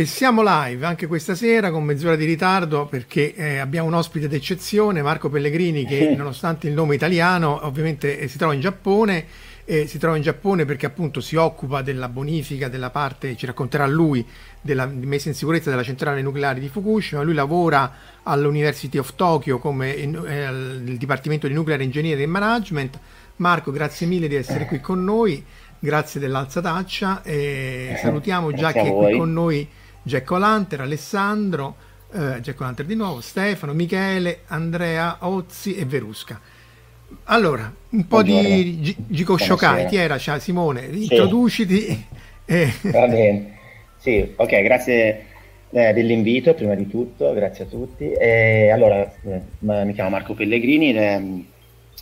E siamo live anche questa sera con mezz'ora di ritardo perché eh, abbiamo un ospite d'eccezione, Marco Pellegrini, che nonostante il nome italiano ovviamente eh, si trova in Giappone. Eh, si trova in Giappone perché appunto si occupa della bonifica della parte, ci racconterà lui, della messa in sicurezza della centrale nucleare di Fukushima. Lui lavora all'University of Tokyo come in, eh, nel Dipartimento di Nuclear Engineering e Management. Marco, grazie mille di essere qui con noi, grazie dell'alzataccia e salutiamo già che è qui con noi Jack O'Lanter, Alessandro, eh, Jack O'Lanter di nuovo, Stefano, Michele, Andrea, Ozzi e Verusca. Allora, un po' Buongiorno. di G- Gico Shokai, chi era? Ciao, Simone, introduciti. Eh, Va bene. Sì, ok, grazie eh, dell'invito prima di tutto, grazie a tutti. E allora, eh, mi chiamo Marco Pellegrini, eh,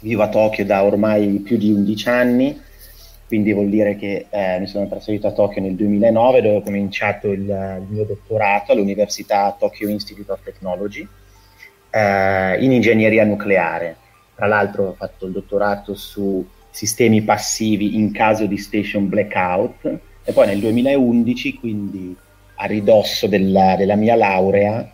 vivo a Tokyo da ormai più di 11 anni, quindi vuol dire che eh, mi sono trasferito a Tokyo nel 2009 dove ho cominciato il, il mio dottorato all'Università Tokyo Institute of Technology eh, in ingegneria nucleare. Tra l'altro ho fatto il dottorato su sistemi passivi in caso di station blackout e poi nel 2011, quindi a ridosso della, della mia laurea,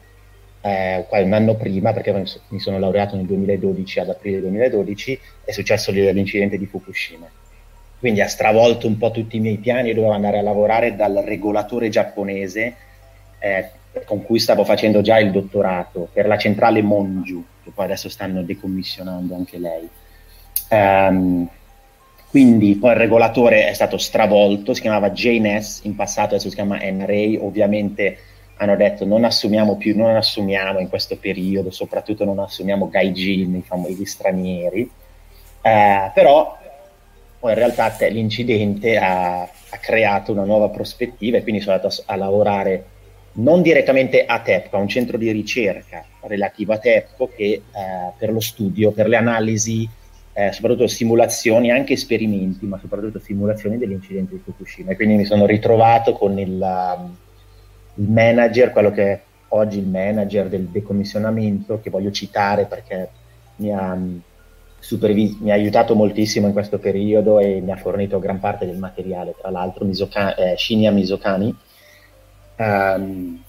eh, un anno prima, perché mi sono laureato nel 2012, ad aprile 2012, è successo l'incidente di Fukushima. Quindi ha stravolto un po' tutti i miei piani e dovevo andare a lavorare dal regolatore giapponese eh, con cui stavo facendo già il dottorato per la centrale Monju, che poi adesso stanno decommissionando anche lei. Ehm, quindi poi il regolatore è stato stravolto, si chiamava JNS, in passato adesso si chiama NRA, ovviamente hanno detto non assumiamo più, non assumiamo in questo periodo, soprattutto non assumiamo gaijin, i famosi stranieri, Eh, però poi in realtà te- l'incidente ha, ha creato una nuova prospettiva e quindi sono andato a, a lavorare non direttamente a TEPCO, a un centro di ricerca relativo a TEPCO che eh, per lo studio, per le analisi, eh, soprattutto simulazioni, anche esperimenti, ma soprattutto simulazioni dell'incidente di Fukushima. E quindi mi sono ritrovato con il, um, il manager, quello che è oggi il manager del decommissionamento, che voglio citare perché mi ha, um, supervis- mi ha aiutato moltissimo in questo periodo e mi ha fornito gran parte del materiale, tra l'altro Misoka- eh, Shinya Misokani. Ehm,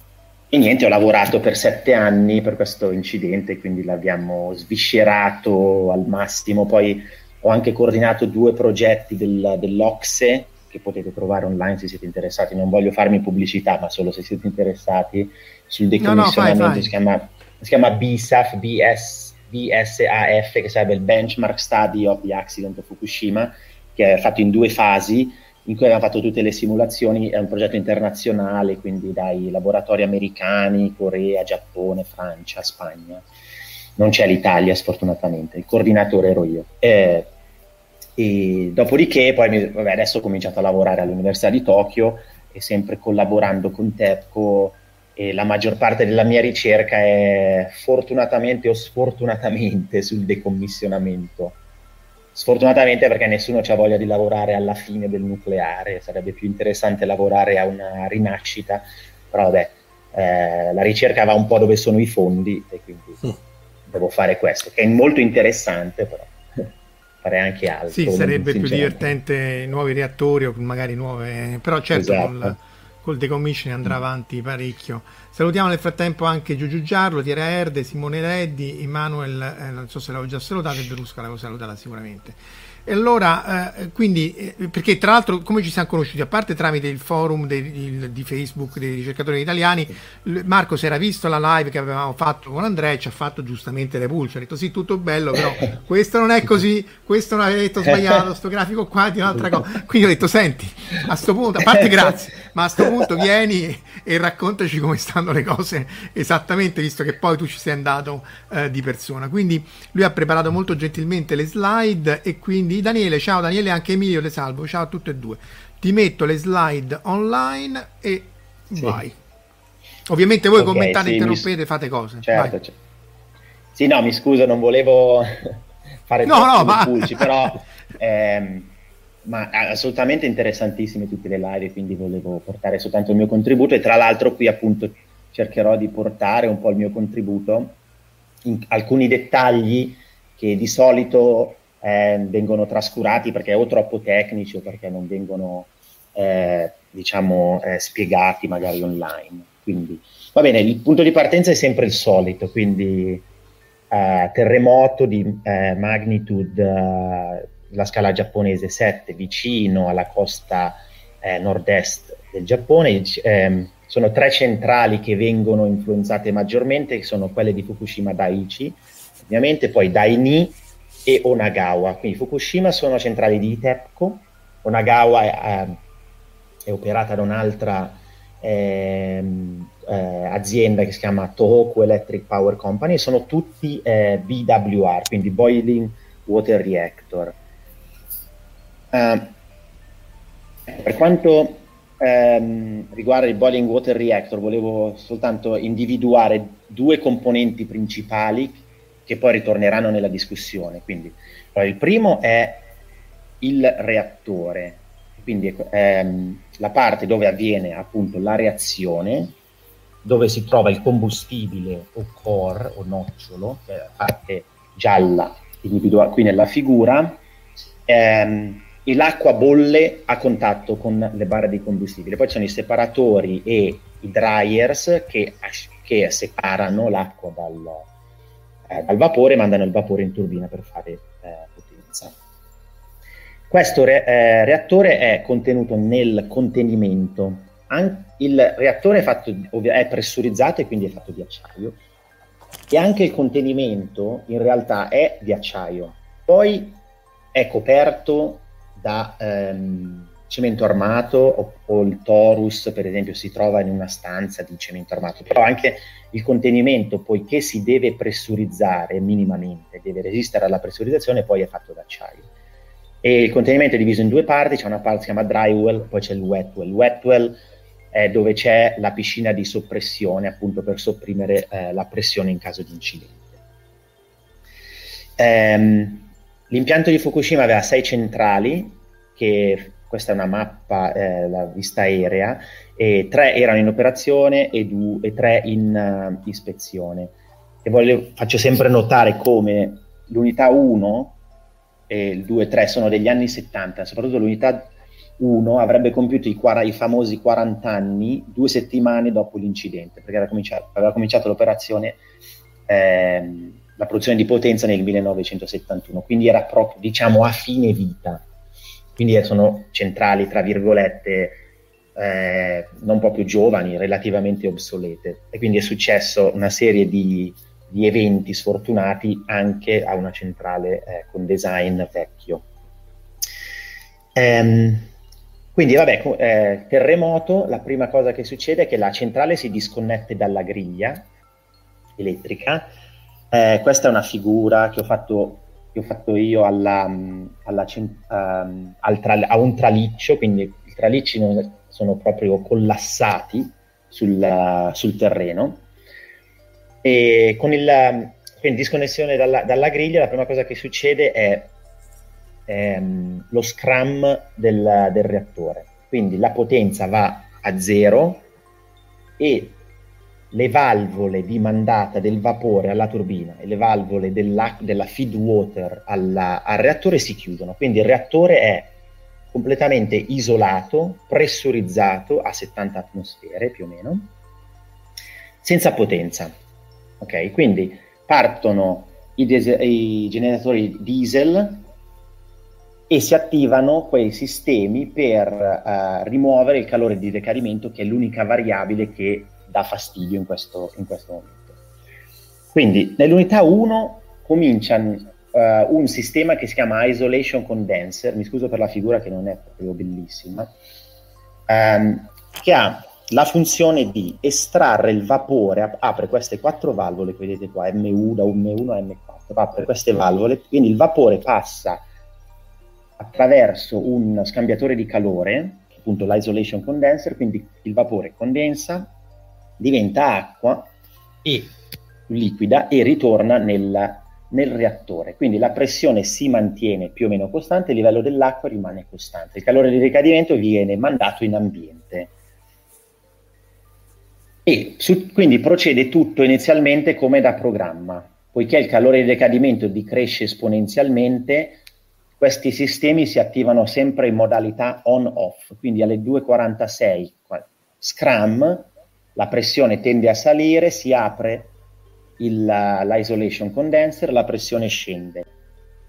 e niente, ho lavorato per sette anni per questo incidente, quindi l'abbiamo sviscerato al massimo. Poi ho anche coordinato due progetti del, dell'Ocse, che che potete trovare online se siete interessati. Non voglio farmi pubblicità, ma solo se siete interessati sul decommissionamento. No, no, fai, fai. Si, chiama, si chiama BSAF, BS, BSAF, che sarebbe il Benchmark Study of the Accident of Fukushima, che è fatto in due fasi in cui abbiamo fatto tutte le simulazioni, è un progetto internazionale, quindi dai laboratori americani, Corea, Giappone, Francia, Spagna. Non c'è l'Italia, sfortunatamente, il coordinatore ero io. Eh, e dopodiché, poi mi, vabbè, adesso ho cominciato a lavorare all'Università di Tokyo e sempre collaborando con TEPCO e la maggior parte della mia ricerca è fortunatamente o sfortunatamente sul decommissionamento Sfortunatamente perché nessuno ha voglia di lavorare alla fine del nucleare, sarebbe più interessante lavorare a una rinascita, però vabbè, eh, la ricerca va un po' dove sono i fondi e quindi mm. devo fare questo, che è molto interessante però fare anche altro. Sì, sarebbe più divertente nuovi reattori o magari nuove, però certo esatto. col, col decommissioning andrà avanti parecchio. Salutiamo nel frattempo anche Giugiu Giarlo, Tiera Erde, Simone Reddi, Emanuel, eh, non so se l'avevo già salutato, e Verusca l'avevo salutata sicuramente. E allora, eh, quindi, eh, perché tra l'altro, come ci siamo conosciuti, a parte tramite il forum dei, di Facebook dei ricercatori italiani, Marco si era visto la live che avevamo fatto con Andrea e ci ha fatto giustamente le pulce. Ha detto sì, tutto bello, però questo non è così, questo non avete detto sbagliato, sto grafico qua di un'altra cosa. Quindi ho detto, senti, a sto punto, a parte grazie, ma a sto punto vieni e raccontaci come stanno le cose esattamente, visto che poi tu ci sei andato eh, di persona. Quindi lui ha preparato molto gentilmente le slide e quindi quindi Daniele, ciao Daniele, anche Emilio le salvo, ciao a tutte e due. Ti metto le slide online e sì. vai. Ovviamente voi okay, commentate, sì, interrompete, mi... fate cose. Certo, certo, Sì, no, mi scuso, non volevo fare no, no, ma... pulci, però ehm, ma assolutamente interessantissime tutte le live, quindi volevo portare soltanto il mio contributo e tra l'altro qui appunto cercherò di portare un po' il mio contributo in alcuni dettagli che di solito eh, vengono trascurati perché o troppo tecnici o perché non vengono eh, diciamo eh, spiegati magari online. Quindi va bene, il punto di partenza è sempre il solito, quindi eh, terremoto di eh, magnitude la scala giapponese 7 vicino alla costa nord-est del Giappone. Ehm, sono tre centrali che vengono influenzate maggiormente, che sono quelle di Fukushima Daiichi, ovviamente, poi Daini e Onagawa. Quindi Fukushima sono centrali di TEPCO, Onagawa è, è operata da un'altra eh, eh, azienda che si chiama Tohoku Electric Power Company, sono tutti eh, BWR, quindi Boiling Water Reactor. Uh, per quanto ehm, riguarda il Boiling Water Reactor, volevo soltanto individuare due componenti principali che poi ritorneranno nella discussione. Quindi, il primo è il reattore, quindi ehm, la parte dove avviene appunto la reazione, dove si trova il combustibile o core o nocciolo, che è la parte gialla individuale qui nella figura, ehm, e l'acqua bolle a contatto con le barre di combustibile. Poi ci sono i separatori e i dryers che, che separano l'acqua dal, eh, dal vapore, mandano il vapore in turbina per fare eh, potenza. Questo re- eh, reattore è contenuto nel contenimento. An- il reattore è, fatto, è pressurizzato e quindi è fatto di acciaio e anche il contenimento in realtà è di acciaio. Poi è coperto da ehm, cemento armato o, o, il torus, per esempio, si trova in una stanza di cemento armato, però anche il contenimento, poiché si deve pressurizzare minimamente, deve resistere alla pressurizzazione, poi è fatto d'acciaio. E il contenimento è diviso in due parti, c'è una parte che si chiama dry well, poi c'è il wet well. Il wet è dove c'è la piscina di soppressione, appunto per sopprimere eh, la pressione in caso di incidente. Ehm, l'impianto di Fukushima aveva sei centrali, che questa è una mappa, eh, la vista aerea, e tre erano in operazione e, due, e tre in uh, ispezione. E voglio, faccio sempre notare come l'unità 1 e il 2 e 3 sono degli anni 70, soprattutto l'unità 1 avrebbe compiuto i, i, famosi 40 anni due settimane dopo l'incidente, perché cominciato, aveva cominciato l'operazione, ehm, la produzione di potenza nel 1971, quindi era proprio, diciamo, a fine vita. quindi sono centrali, tra virgolette, eh, non proprio giovani, relativamente obsolete. E quindi è successo una serie di, di eventi sfortunati anche a una centrale eh, con design vecchio. Ehm, quindi vabbè, eh, terremoto, la prima cosa che succede è che la centrale si disconnette dalla griglia elettrica. Eh, questa è una figura che ho fatto, che ho fatto io alla, alla, um, tra, a un traliccio, quindi i tralicci sono proprio collassati sul, sul terreno. E con il, quindi disconnessione dalla, dalla, griglia, la prima cosa che succede è ehm, lo scrum del, del reattore. Quindi la potenza va a zero e le valvole di mandata del vapore alla turbina e le valvole della, della feed water alla, al reattore si chiudono. Quindi il reattore è completamente isolato, pressurizzato a 70 atmosfere più o meno, senza potenza. Ok, quindi partono i, des- i generatori diesel e si attivano quei sistemi per uh, rimuovere il calore di decadimento che è l'unica variabile che dà fastidio in questo, in questo momento. Quindi nell'unità 1 comincia uh, un sistema che si chiama Isolation Condenser, mi scuso per la figura che non è proprio bellissima, um, che ha la funzione di estrarre il vapore, apre queste quattro valvole che vedete qua, M1 da M1 a M4, apre queste valvole, quindi il vapore passa attraverso un scambiatore di calore, appunto l'isolation condenser, quindi il vapore condensa, diventa acqua e liquida e ritorna nel, nel reattore. Quindi la pressione si mantiene più o meno costante, il livello dell'acqua rimane costante. Il calore di ricadimento viene mandato in ambiente. E su, quindi procede tutto inizialmente come da programma. Poiché il calore di decadimento decresce esponenzialmente, questi sistemi si attivano sempre in modalità on-off, quindi alle 2.46 Scrum la pressione tende a salire, si apre il, l'isolation condenser, la pressione scende.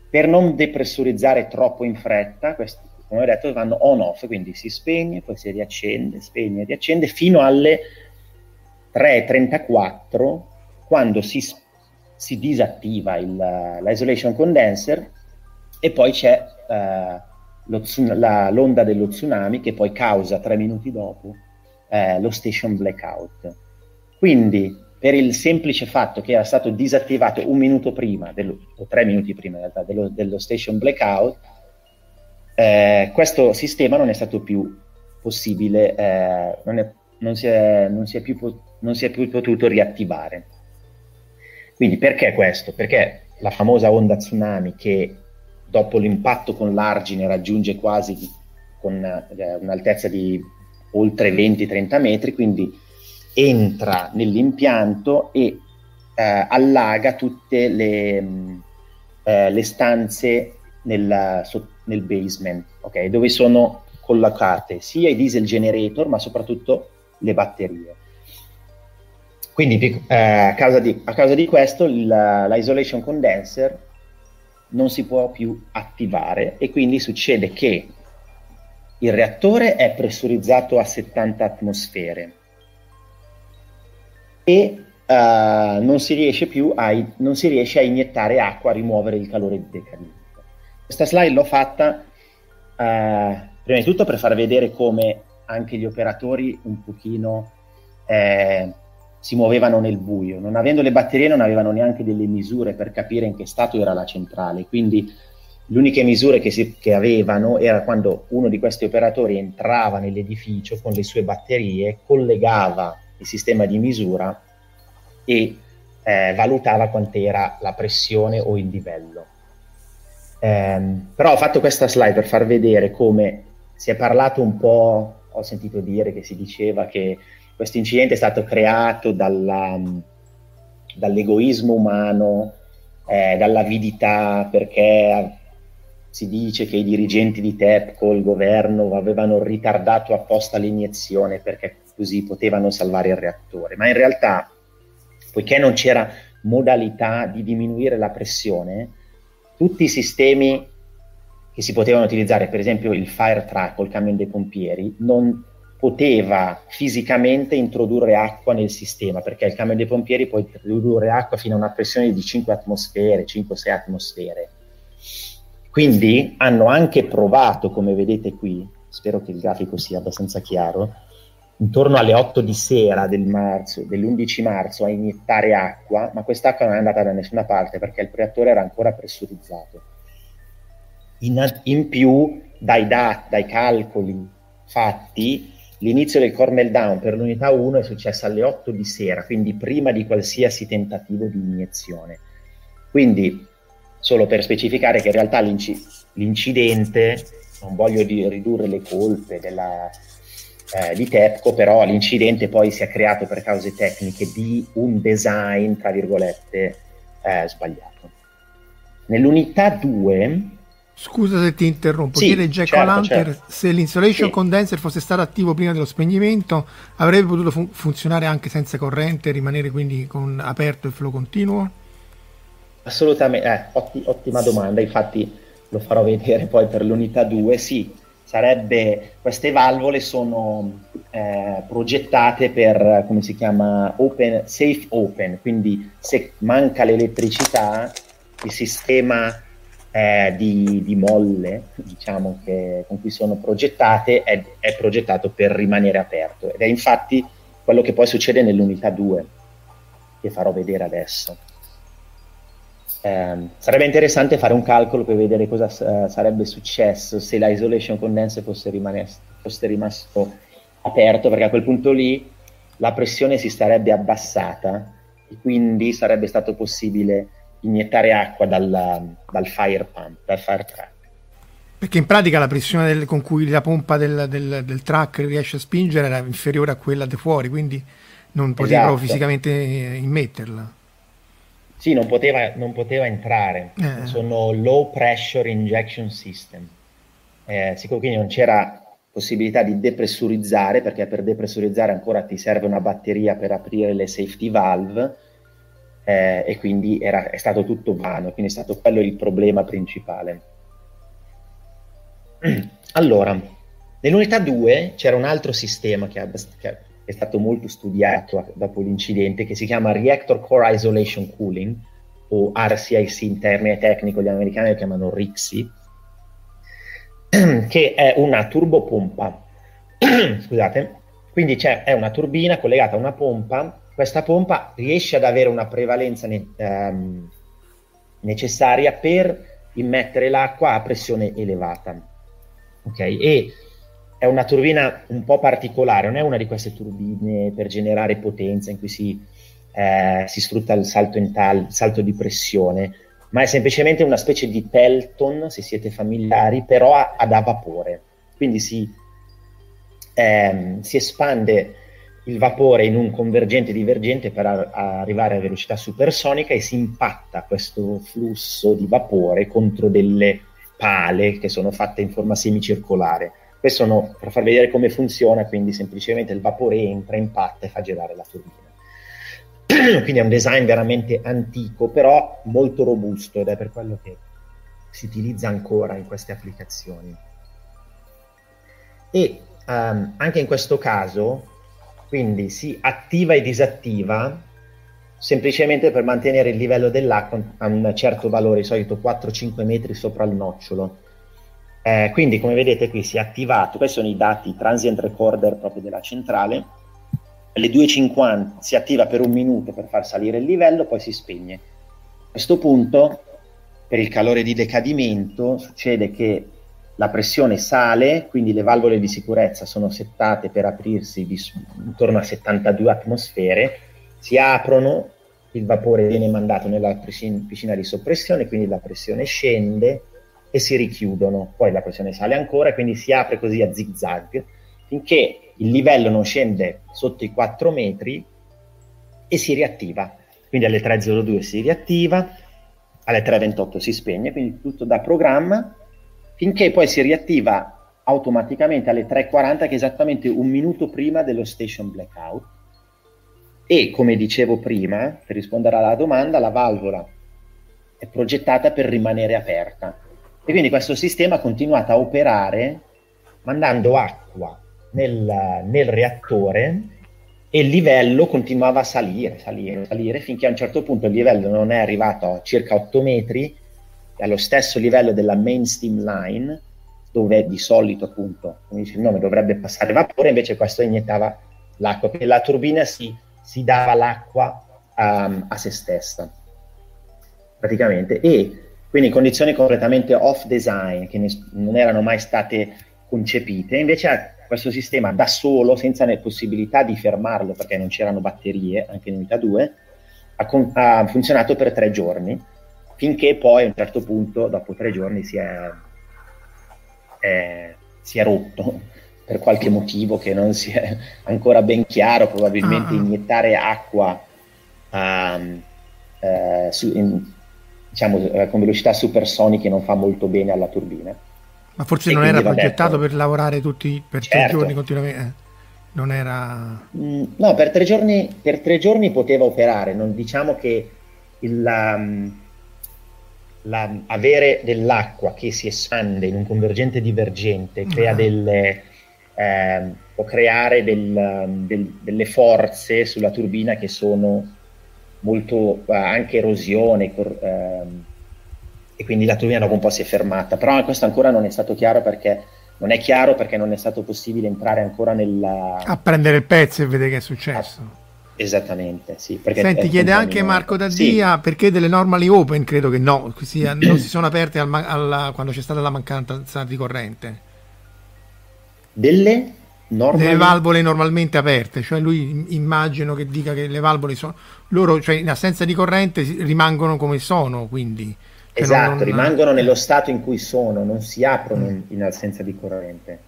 Per non depressurizzare troppo in fretta, questi, come ho detto, vanno on-off, quindi si spegne, poi si riaccende, spegne, riaccende, fino alle 3.34, quando si, si disattiva il, l'isolation condenser e poi c'è eh, lo, la, l'onda dello tsunami che poi causa tre minuti dopo eh, lo station blackout. Quindi per il semplice fatto che era stato disattivato un minuto prima, dello, o tre minuti prima in realtà, dello, dello station blackout, eh, questo sistema non è stato più possibile, eh, non, è, non, si è, non, si più, non si è più potuto riattivare. Quindi perché questo? Perché la famosa onda tsunami che dopo l'impatto con l'argine raggiunge quasi con eh, un'altezza di oltre 20-30 metri, quindi entra nell'impianto e eh, allaga tutte le, mh, eh, le stanze nel, so, nel basement, okay, dove sono collocate sia i diesel generator, ma soprattutto le batterie. Quindi eh, a, causa di, a, causa di, questo il, l'isolation condenser non si può più attivare e quindi succede che il reattore è pressurizzato a 70 atmosfere e uh, non, si riesce più a, non si riesce a iniettare acqua a rimuovere il calore di decadimento. Questa slide l'ho fatta uh, prima di tutto per far vedere come anche gli operatori un pochino eh, si muovevano nel buio. Non avendo le batterie non avevano neanche delle misure per capire in che stato era la centrale, quindi le uniche misure che, si, che avevano era quando uno di questi operatori entrava nell'edificio con le sue batterie, collegava il sistema di misura e eh, valutava quant'era la pressione o il livello. Eh, però ho fatto questa slide per far vedere come si è parlato un po', ho sentito dire che si diceva che questo incidente è stato creato dalla, dall'egoismo umano, eh, dall'avidità, perché si dice che i dirigenti di TEPCO, il governo, avevano ritardato apposta l'iniezione perché così potevano salvare il reattore, ma in realtà, poiché non c'era modalità di diminuire la pressione, tutti i sistemi che si potevano utilizzare, per esempio il fire truck o il camion dei pompieri, non poteva fisicamente introdurre acqua nel sistema, perché il camion dei pompieri può introdurre acqua fino a una pressione di 5 atmosfere, 5-6 atmosfere. Quindi hanno anche provato, come vedete qui, spero che il grafico sia abbastanza chiaro, intorno alle 8 di sera del marzo, dell'11 marzo a iniettare acqua, ma quest'acqua non è andata da nessuna parte perché il reattore era ancora pressurizzato. In, in più, dai, dat, dai calcoli fatti, l'inizio del core meltdown per l'unità 1 è successo alle 8 di sera, quindi prima di qualsiasi tentativo di iniezione. Quindi, solo per specificare che in realtà l'inci- l'incidente, non voglio di ridurre le colpe della, eh, di TEPCO, però l'incidente poi si è creato per cause tecniche di un design, tra virgolette, eh, sbagliato. Nell'unità 2... Scusa se ti interrompo, sì, chiede Jack certo, O'Lantern certo. se l'installation Sì. condenser fosse stato attivo prima dello spegnimento avrebbe potuto fun- funzionare anche senza corrente e rimanere quindi con aperto e flow continuo? Assolutamente, eh, otti- ottima domanda, infatti lo farò vedere poi per l'unità 2, sì, sarebbe, queste valvole sono eh, progettate per, come si chiama, open, safe open, quindi se manca l'elettricità il sistema eh, di, di molle, diciamo, che, con cui sono progettate è, è progettato per rimanere aperto ed è infatti quello che poi succede nell'unità 2, che farò vedere adesso. Ehm, sarebbe interessante fare un calcolo per vedere cosa eh, sarebbe successo se la isolation condenser fosse, rimanes- fosse rimasto aperto, perché a quel punto lì la pressione si sarebbe abbassata e quindi sarebbe stato possibile iniettare acqua dal, dal fire pump, dal fire truck. Perché in pratica la pressione del- con cui la pompa del, del, del truck riesce a spingere era inferiore a quella di fuori, quindi non poteva Esatto. fisicamente eh, immetterla. Sì, non poteva, non poteva entrare. Eh. Sono low pressure injection system. Eh, sicuro quindi non c'era possibilità di depressurizzare, perché per depressurizzare ancora ti serve una batteria per aprire le safety valve, eh, e quindi era, è stato tutto vano, quindi è stato quello il problema principale. Allora, nell'unità 2 c'era un altro sistema che, abbast- che è stato molto studiato dopo l'incidente, che si chiama Reactor Core Isolation Cooling, o RCIC in termine tecnico, gli americani lo chiamano RICSI, che è una turbopompa. Scusate, quindi è una turbina collegata a una pompa, questa pompa riesce ad avere una prevalenza ne- ehm, necessaria per immettere l'acqua a pressione elevata. Ok? E è una turbina un po' particolare, non è una di queste turbine per generare potenza in cui si, eh, si sfrutta il salto, tal- salto di pressione, ma è semplicemente una specie di Pelton, se siete familiari, però a- ad a vapore. Quindi si, ehm, si espande il vapore in un convergente divergente per a- arrivare a velocità supersonica e si impatta questo flusso di vapore contro delle pale che sono fatte in forma semicircolare. Questo no, per far vedere come funziona, quindi semplicemente il vapore entra, impatta e fa girare la turbina. quindi è un design veramente antico, però molto robusto ed è per quello che si utilizza ancora in queste applicazioni. E ehm, anche in questo caso, quindi si attiva e disattiva semplicemente per mantenere il livello dell'acqua a un certo valore, di solito 4-5 metri sopra il nocciolo. Eh, quindi come vedete qui si è attivato, questi sono i dati transient recorder proprio della centrale, alle 2.50 si attiva per un minuto per far salire il livello, poi si spegne. A questo punto, per il calore di decadimento, succede che la pressione sale, quindi le valvole di sicurezza sono settate per aprirsi di, intorno a 72 atmosfere, si aprono, il vapore viene mandato nella piscina di soppressione, quindi la pressione scende e si richiudono, poi la pressione sale ancora, quindi si apre così a zig zag finché il livello non scende sotto i 4 metri e si riattiva. Quindi alle 3.02 si riattiva, alle 3.28 si spegne, quindi tutto da programma, finché poi si riattiva automaticamente alle 3.40, che è esattamente un minuto prima dello station blackout. E come dicevo prima, per rispondere alla domanda, la valvola è progettata per rimanere aperta. E quindi questo sistema ha continuato a operare mandando acqua nel, nel reattore e il livello continuava a salire, salire, salire, finché a un certo punto il livello non è arrivato a circa 8 metri, allo stesso livello della main steam line, dove di solito appunto, come dice il nome, dovrebbe passare vapore, invece questo iniettava l'acqua, perché la turbina si, si dava l'acqua um, a se stessa, praticamente, e quindi condizioni completamente off design, che non erano mai state concepite, invece questo sistema da solo, senza ne possibilità di fermarlo perché non c'erano batterie, anche in unità 2, ha, con- ha, funzionato per tre giorni, finché poi a un certo punto, dopo tre giorni, si è, è, si è rotto per qualche motivo che non si è ancora ben chiaro, probabilmente uh-huh. iniettare acqua um, uh, su, in, diciamo, uh, con velocità supersoniche non fa molto bene alla turbina ma forse e non era progettato detto, per lavorare tutti per certo. tre giorni continuamente. Eh, non era. Mm, no, per tre, giorni, per tre giorni poteva operare. Non diciamo che il, la, mm, la, avere dell'acqua che si espande in un convergente divergente crea no. delle. Eh, può creare del, del, delle forze sulla turbina che sono molto eh, anche erosione. Cor, eh, e quindi la dopo un po' si è fermata, però questo ancora non è stato chiaro perché non è chiaro perché non è stato possibile entrare ancora nella... a prendere il pezzo e vedere che è successo. Ah, esattamente, sì. Senti, chiede anche Marco Daddia sì. perché delle normali open, credo che no, sia, non si sono aperte al, alla, quando c'è stata la mancanza di corrente. Delle? Normali... Delle valvole normalmente aperte, cioè lui immagino che dica che le valvole sono loro, cioè in assenza di corrente rimangono come sono, quindi Esatto, non... rimangono nello stato in cui sono, non si aprono in, in assenza di corrente.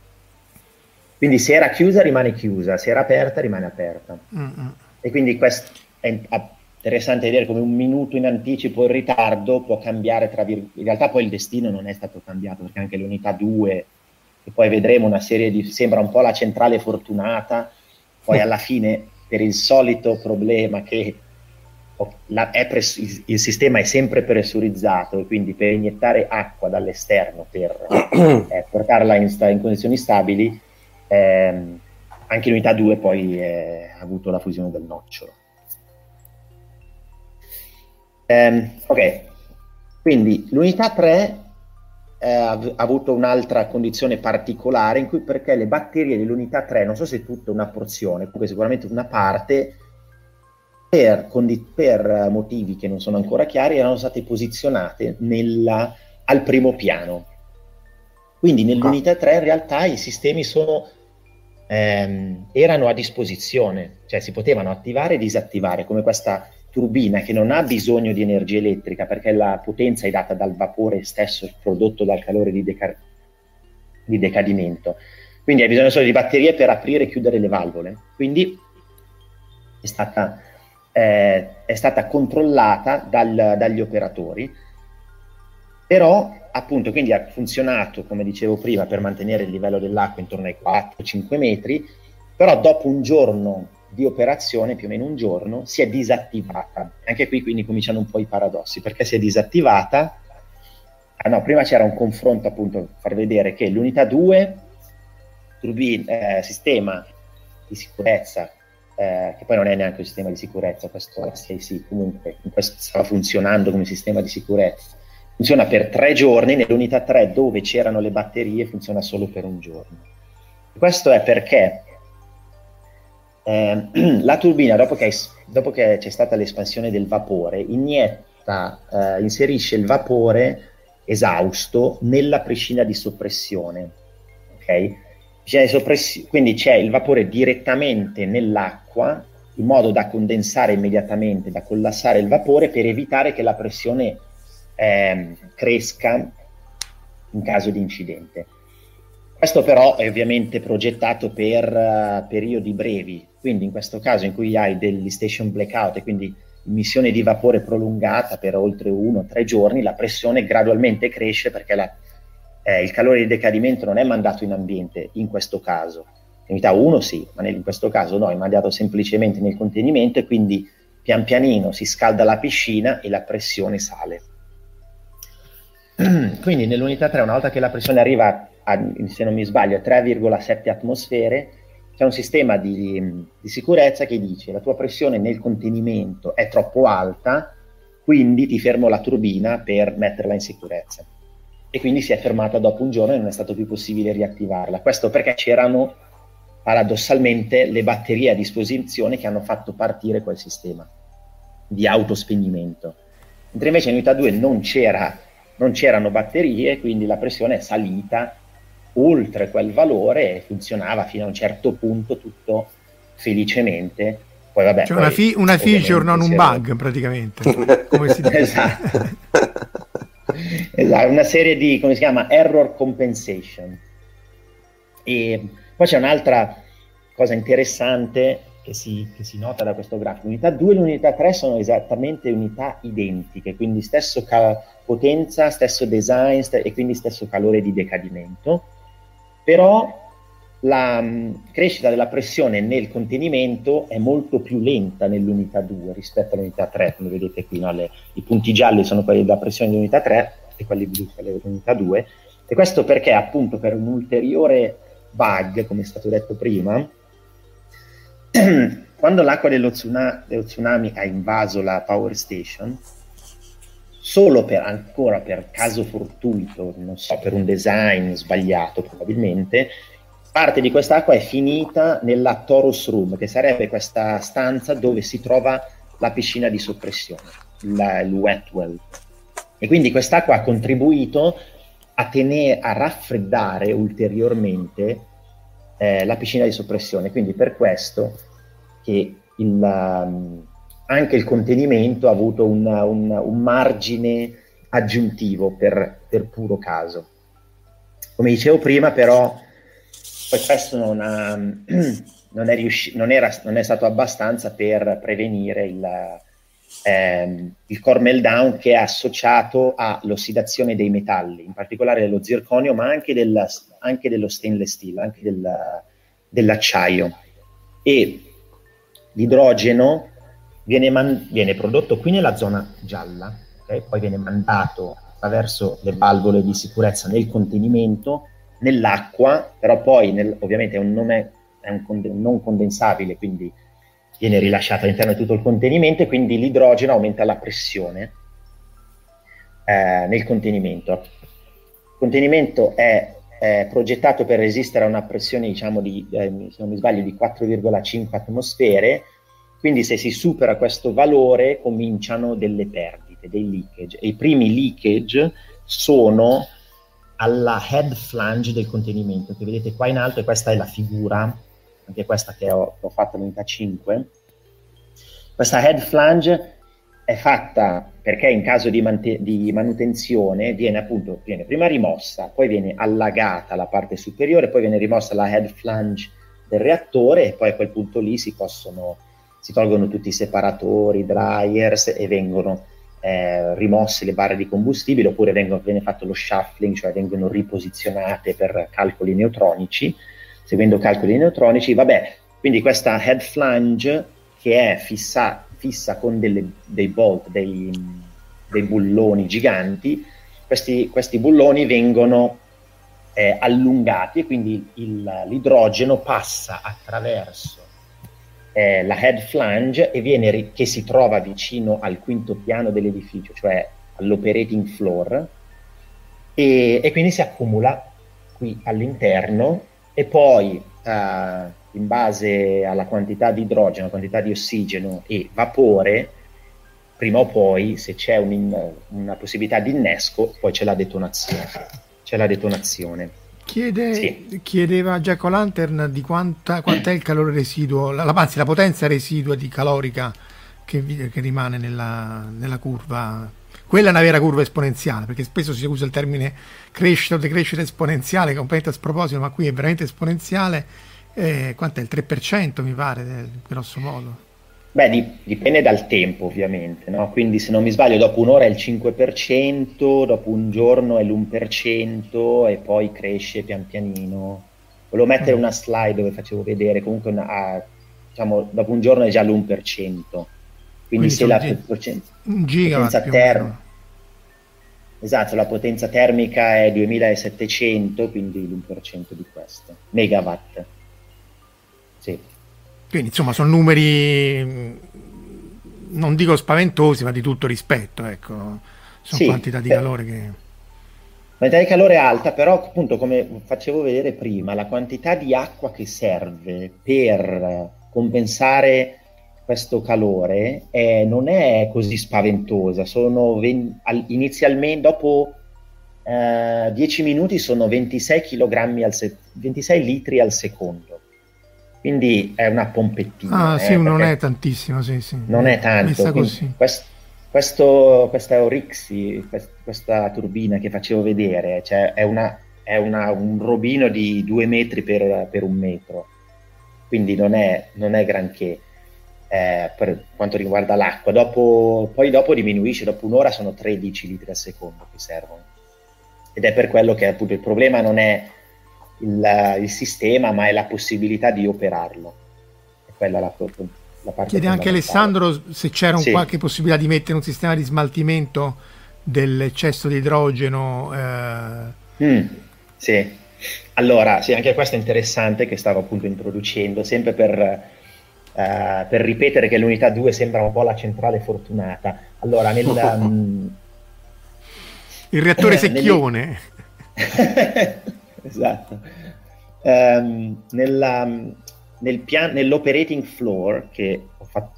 Quindi se era chiusa rimane chiusa, se era aperta rimane aperta. Mm-hmm. E quindi questo è interessante vedere come un minuto in anticipo il ritardo può cambiare tra virgolette. In realtà poi il destino non è stato cambiato perché anche l'unità 2, e poi vedremo una serie di... sembra un po' la centrale fortunata, poi alla fine per il solito problema che pres- il, il, sistema è sempre pressurizzato e quindi per iniettare acqua dall'esterno per eh, portarla in, sta- in, condizioni stabili, ehm, anche l'unità 2 poi eh, ha avuto la fusione del nocciolo. Ehm, ok, quindi l'unità 3 eh, ha avuto un'altra condizione particolare in cui perché le batterie dell'unità 3, non so se tutta una porzione, comunque sicuramente una parte, per, condi- per, motivi che non sono ancora chiari, erano state posizionate nella, al primo piano. Quindi nell'unità 3 in realtà i sistemi sono, ehm, erano a disposizione, cioè si potevano attivare e disattivare, come questa turbina che non ha bisogno di energia elettrica perché la potenza è data dal vapore stesso prodotto dal calore di, deca- di decadimento. Quindi hai bisogno solo di batterie per aprire e chiudere le valvole. Quindi è stata eh, è stata controllata dal, dagli operatori, però appunto quindi ha funzionato, come dicevo prima, per mantenere il livello dell'acqua intorno ai 4-5 metri, però dopo un giorno di operazione, più o meno un giorno, si è disattivata. Anche qui quindi cominciano un po' i paradossi, perché si è disattivata? Ah no, prima c'era un confronto appunto per far vedere che l'unità 2, turbina, eh, sistema di sicurezza eh, che poi non è neanche un sistema di sicurezza, questo SAC comunque questo stava funzionando come sistema di sicurezza. Funziona per tre giorni, nell'unità 3 dove c'erano le batterie funziona solo per un giorno. Questo è perché eh, la turbina, dopo che, dopo che, c'è stata l'espansione del vapore, inietta, eh, inserisce il vapore esausto nella piscina di soppressione. Okay? quindi c'è il vapore direttamente nell'acqua in modo da condensare immediatamente, da collassare il vapore per evitare che la pressione eh, cresca in caso di incidente. Questo però è ovviamente progettato per uh, periodi brevi, quindi in questo caso in cui hai degli station blackout e quindi emissione di vapore prolungata per oltre uno o tre giorni, la pressione gradualmente cresce perché la, eh, il calore di decadimento non è mandato in ambiente in questo caso. In unità 1 sì, ma in questo caso no, è mandato semplicemente nel contenimento e quindi pian pianino si scalda la piscina e la pressione sale. quindi nell'unità 3, una volta che la pressione arriva, a, se non mi sbaglio, a 3,7 atmosfere, c'è un sistema di, di sicurezza che dice la tua pressione nel contenimento è troppo alta, quindi ti fermo la turbina per metterla in sicurezza. E quindi si è fermata dopo un giorno e non è stato più possibile riattivarla. Questo perché c'erano paradossalmente le batterie a disposizione che hanno fatto partire quel sistema di autospegnimento. Mentre invece in unità 2 non, c'era, non c'erano batterie, quindi la pressione è salita oltre quel valore e funzionava fino a un certo punto tutto felicemente poi vabbè, cioè poi, una, fi- una feature, non un bug praticamente, come si dice. esatto. esatto, una serie di, come si chiama, error compensation. E poi c'è un'altra cosa interessante che si, che si nota da questo grafico. L'unità 2 e l'unità 3 sono esattamente unità identiche, quindi stesso cal- potenza, stesso design st- e quindi stesso calore di decadimento, però la mh, crescita della pressione nel contenimento è molto più lenta nell'unità 2 rispetto all'unità 3, come vedete qui, no? Le, i punti gialli sono quelli della pressione dell'unità 3 e quelli blu quelli dell'unità 2, e questo perché appunto per un ulteriore bug, come è stato detto prima, quando l'acqua dello, tsuna, dello tsunami ha invaso la power station, solo per ancora per caso fortuito, non so, per un design sbagliato probabilmente, parte di quest'acqua è finita nella Torus Room, che sarebbe questa stanza dove si trova la piscina di soppressione, la, il wet well. E quindi quest'acqua ha contribuito a, tenere, a raffreddare ulteriormente eh, la piscina di soppressione. Quindi per questo che il, um, anche il contenimento ha avuto un, un, un margine aggiuntivo per, per puro caso. Come dicevo prima, però, poi questo non, ha, non, è, riusci- non, era, non è stato abbastanza per prevenire il, ehm, il core meltdown che è associato all'ossidazione dei metalli, in particolare dello zirconio, ma anche, del, anche dello stainless steel, anche del, dell'acciaio. E l'idrogeno viene, man- viene, prodotto qui nella zona gialla, okay? poi viene mandato attraverso le valvole di sicurezza nel contenimento nell'acqua, però poi nel, ovviamente è un, non, è, è un conde, non condensabile, quindi viene rilasciato all'interno di tutto il contenimento e quindi l'idrogeno aumenta la pressione eh, nel contenimento. Il contenimento è, è, progettato per resistere a una pressione, diciamo, di, eh, se non mi sbaglio, di 4,5 atmosfere, quindi se si supera questo valore cominciano delle perdite, dei leakage. E I primi leakage sono alla head flange del contenimento che vedete qua in alto e questa è la figura, anche questa che ho, ho fatto all'unità 5. Questa head flange è fatta perché in caso di, man- di, manutenzione viene appunto viene prima rimossa, poi viene allagata la parte superiore, poi viene rimossa la head flange del reattore e poi a quel punto lì si possono si tolgono tutti i separatori, dryers e vengono eh, rimosse le barre di combustibile oppure vengono, viene fatto lo shuffling, cioè vengono riposizionate per calcoli neutronici, seguendo calcoli neutronici, vabbè, quindi questa head flange che è fissa, fissa con delle, dei bolt, dei, dei, bulloni giganti, questi, questi bulloni vengono eh, allungati e quindi il, l'idrogeno passa attraverso eh, la head flange viene, che si trova vicino al quinto piano dell'edificio, cioè all'operating floor, e, e quindi si accumula qui all'interno e poi eh, in base alla quantità di idrogeno, quantità di ossigeno e vapore, prima o poi, se c'è un, una possibilità di innesco, poi c'è la detonazione. C'è la detonazione. Chiede, sì. Chiedeva Jack O'Lantern di quanta, quant'è il calore residuo, la, anzi la potenza residua di calorica che, che rimane nella, nella, curva. Quella è una vera curva esponenziale, perché spesso si usa il termine crescita o decrescita esponenziale, che è un po' a sproposito, ma qui è veramente esponenziale. Eh, quant'è? Il 3% mi pare, grosso modo. Beh, dipende dal tempo ovviamente, no? quindi se non mi sbaglio dopo un'ora è il 5%, dopo un giorno è l'1% e poi cresce pian pianino. Volevo mettere mm. una slide dove facevo vedere, comunque una, ah, diciamo, dopo un giorno è già l'1%, quindi, quindi se la un gigawatt terra... Esatto, la potenza termica è 2700, quindi l'1% di questo, megawatt. Sì. Quindi insomma sono numeri, mh, non dico spaventosi, ma di tutto rispetto, ecco. Sono Sì, quantità di calore che... Quantità di calore alta, però appunto come facevo vedere prima, la quantità di acqua che serve per compensare questo calore eh, non è così spaventosa. Sono ven- al- inizialmente, dopo eh, 10 minuti, sono 26 kg al se- 26 litri al secondo. Quindi è una pompettina. Ah eh, sì, non perché- è tantissimo, sì, sì. non è tanto. Quest- questo, questa Orixi, quest- questa turbina che facevo vedere, cioè è, una- è una- un robino di due metri per, per un metro, quindi non è, non è granché eh, per quanto riguarda l'acqua. Dopo, poi dopo diminuisce, dopo un'ora sono 13 litri al secondo che servono. Ed è per quello che appunto il problema non è il, il sistema, ma è la possibilità di operarlo. È quella la, la parte Chiede anche. Alessandro se c'era un Sì. qualche possibilità di mettere un sistema di smaltimento dell'eccesso di idrogeno. eh, Mm, sì, allora sì, anche questo è interessante che stavo appunto introducendo, sempre per, eh, per ripetere che l'unità 2 sembra un po' la centrale fortunata. Allora, nel, mm, il reattore Eh, secchione. esatto. Ehm, nella- nel pian- nell'operating floor che ho fatto,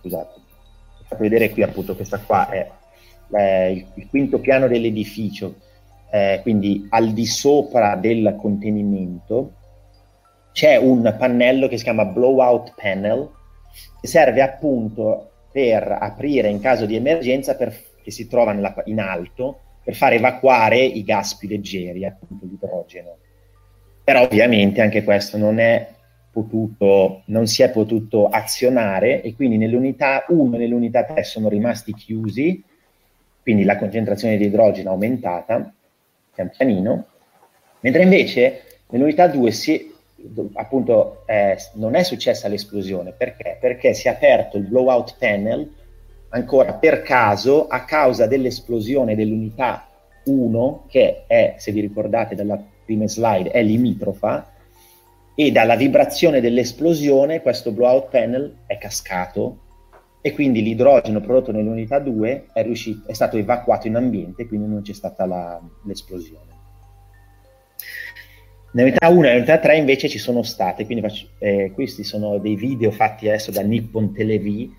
scusate, ho fatto vedere qui appunto questa qua è eh, il, il quinto piano dell'edificio, eh, quindi al di sopra del contenimento c'è un pannello che si chiama blowout panel che serve appunto per aprire in caso di emergenza per- che si trova nella- in alto per far evacuare i gas più leggeri, appunto l'idrogeno. Però ovviamente anche questo non è potuto, non si è potuto azionare e quindi nell'unità 1 e nell'unità 3 sono rimasti chiusi, quindi la concentrazione di idrogeno è aumentata pian pianino, mentre invece nell'unità 2 si, appunto eh, non è successa l'esplosione, perché? Perché si è aperto il blowout panel ancora per caso a causa dell'esplosione dell'unità 1 che è, se vi ricordate dalla prima slide, è limitrofa e dalla vibrazione dell'esplosione questo blowout panel è cascato e quindi l'idrogeno prodotto nell'unità 2 è, riuscito, è stato evacuato in ambiente, quindi non c'è stata la- l'esplosione. Nell'unità 1 e nell'unità 3 invece ci sono state, quindi faccio- eh, questi sono dei video fatti adesso da Nippon Telev,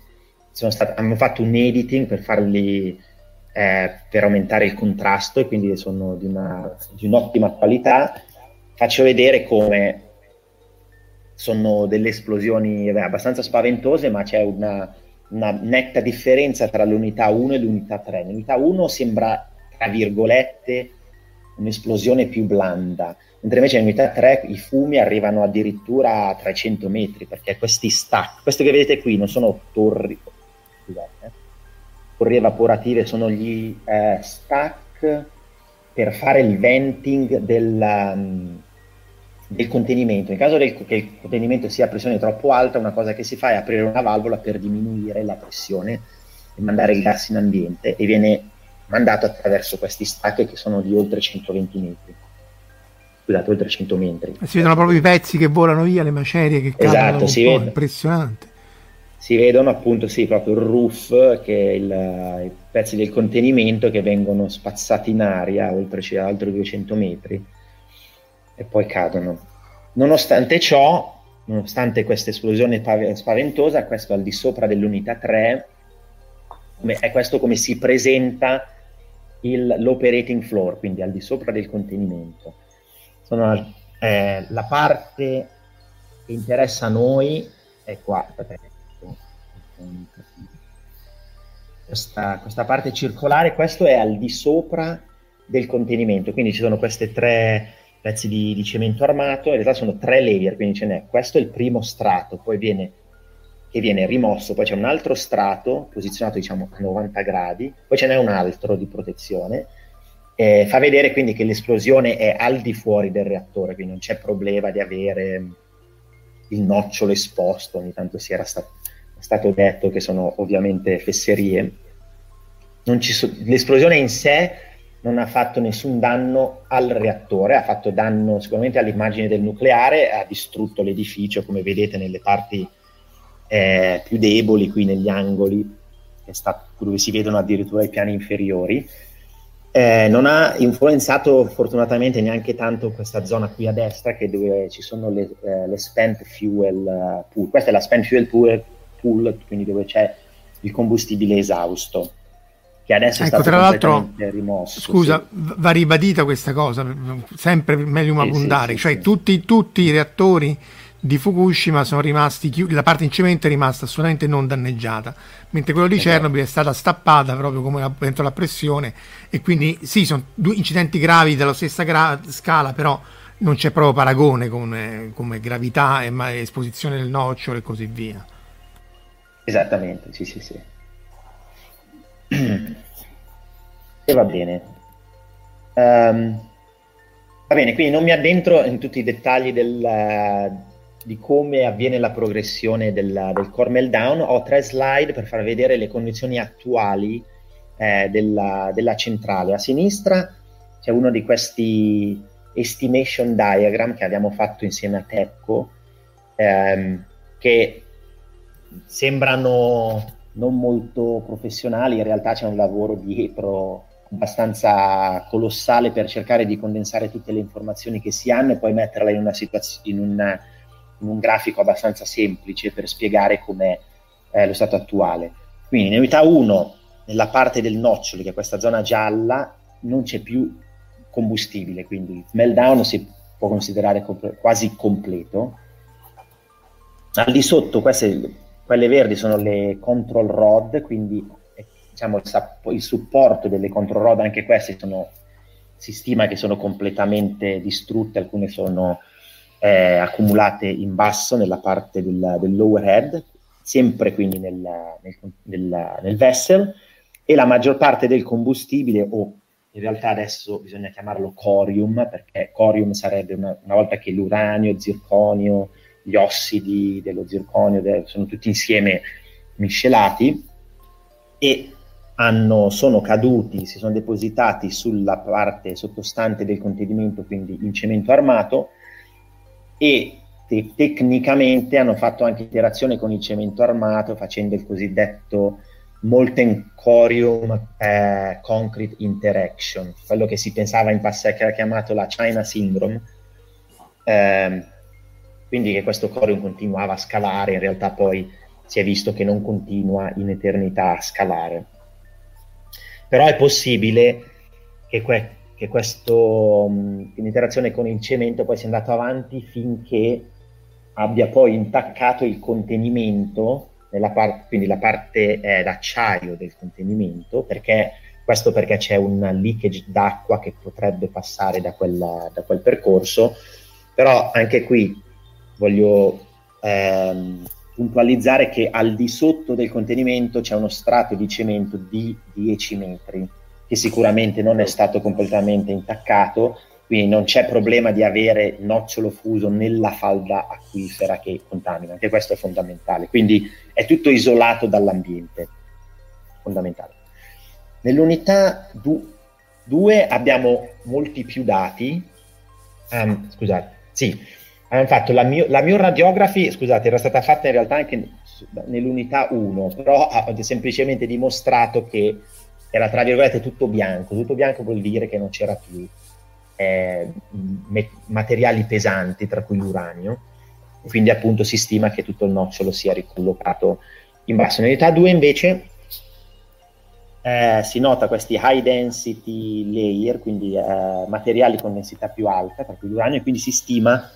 sono stat- hanno fatto un editing per farli eh, per aumentare il contrasto e quindi sono di, una- di un'ottima qualità. Faccio vedere come sono delle esplosioni beh, abbastanza spaventose, ma c'è una, una netta differenza tra l'unità 1 e l'unità 3. L'unità 1 sembra, tra virgolette, un'esplosione più blanda, mentre invece nell'unità 3 i fumi arrivano addirittura a 300 metri, perché questi stack, questo che vedete qui non sono torri, scusate, torri evaporative, sono gli eh, stack per fare il venting del, um, del contenimento. In caso del- che il contenimento sia a pressione troppo alta, una cosa che si fa è aprire una valvola per diminuire la pressione e mandare il gas in ambiente e viene mandato attraverso questi stack che sono di oltre 120 metri. Scusate, oltre 100 metri. Si vedono proprio i pezzi che volano via, le macerie che cadono. Esatto, po', vede. Impressionante. Si vedono appunto sì, proprio il roof, che è il- i pezzi del contenimento che vengono spazzati in aria oltre altri 200 metri e poi cadono. Nonostante ciò, nonostante questa esplosione pav- spaventosa, questo al di sopra dell'unità 3, come- è questo come si presenta il- l'operating floor, quindi al di sopra del contenimento. Sono, eh, la parte che interessa a noi è qua. aspetta, questa, questa parte circolare, questo è al di sopra del contenimento, quindi ci sono questi tre pezzi di, di cemento armato, in realtà sono tre layer, quindi ce n'è, questo è il primo strato, poi viene, che viene rimosso, poi c'è un altro strato posizionato diciamo a 90 gradi, poi ce n'è un altro di protezione, eh, fa vedere quindi che l'esplosione è al di fuori del reattore, quindi non c'è problema di avere il nocciolo esposto, ogni tanto si era sta- stato detto che sono ovviamente fesserie. So- l'esplosione in sé non ha fatto nessun danno al reattore, ha fatto danno sicuramente all'immagine del nucleare, ha distrutto l'edificio, come vedete nelle parti eh, più deboli, qui negli angoli, sta, dove si vedono addirittura i piani inferiori. Eh, non ha influenzato fortunatamente neanche tanto questa zona qui a destra, che dove ci sono le, eh, le spent fuel pool. Questa è la spent fuel pool, pool, quindi dove c'è il combustibile esausto che adesso ecco, è stato tra l'altro, rimosso. Scusa, sì. va ribadita questa cosa, sempre meglio sì, abbondare, sì, cioè tutti, tutti, i reattori di Fukushima sono rimasti chiusi, la parte in cemento è rimasta assolutamente non danneggiata, mentre quello di. Chernobyl è stata stappata proprio come dentro la pressione e quindi sì, sono due incidenti gravi della stessa gra- scala, però non c'è proprio paragone come, come gravità e ma- esposizione del nocciolo e così via. Esattamente, sì, sì, sì. e va bene. Um, va bene, quindi non mi addentro in tutti i dettagli del, di come avviene la progressione del, del core meltdown. Ho tre slide per far vedere le condizioni attuali eh, della, della centrale. A sinistra c'è uno di questi estimation diagram che abbiamo fatto insieme a Tecco, ehm, che sembrano non molto professionali, in realtà c'è un lavoro dietro abbastanza colossale per cercare di condensare tutte le informazioni che si hanno e poi metterla in, una situazio- in, un, in un grafico abbastanza semplice per spiegare com'è eh, lo stato attuale. Quindi in unità 1, nella parte del nocciolo, che è questa zona gialla, non c'è più combustibile, quindi il meltdown si può considerare comp- quasi completo. Al di sotto, queste quelle verdi sono le control rod, quindi eh, diciamo, il, il, supporto delle control rod, anche queste sono, si stima che sono completamente distrutte, alcune sono eh, accumulate in basso nella parte del, dell'overhead, sempre quindi nel, nel, nel, nel vessel, e la maggior parte del combustibile, o in realtà adesso bisogna chiamarlo corium, perché corium sarebbe una, una volta che l'uranio, zirconio, gli ossidi dello zirconio de- sono tutti insieme miscelati e hanno, sono caduti, si sono depositati sulla parte sottostante del contenimento, quindi in cemento armato, e te- tecnicamente hanno fatto anche interazione con il cemento armato facendo il cosiddetto molten corium eh, concrete interaction, quello che si pensava in passato che era chiamato la China syndrome. Eh, quindi che questo corium continuava a scalare, in realtà poi si è visto che non continua in eternità a scalare. Però è possibile che, que- che questo, interazione con il cemento poi sia andato avanti finché abbia poi intaccato il contenimento, par- quindi la parte eh, d'acciaio del contenimento, perché questo perché c'è un leakage d'acqua che potrebbe passare da, quella, da quel percorso, però anche qui voglio ehm, puntualizzare che al di sotto del contenimento c'è uno strato di cemento di 10 metri, che sicuramente non è stato completamente intaccato, quindi non c'è problema di avere nocciolo fuso nella falda acquifera che contamina, anche questo è fondamentale, quindi è tutto isolato dall'ambiente, fondamentale. Nell'unità 2 abbiamo molti più dati, um, scusate, sì, hanno fatto la mio, la mio radiography, scusate, era stata fatta in realtà anche nell'unità 1, però ha semplicemente dimostrato che era tra virgolette tutto bianco. Tutto bianco vuol dire che non c'era più eh, me- materiali pesanti, tra cui l'uranio, quindi appunto si stima che tutto il nocciolo sia ricollocato in basso. Nell'unità 2 invece eh, si nota questi high density layer, quindi eh, materiali con densità più alta, tra cui l'uranio, e quindi si stima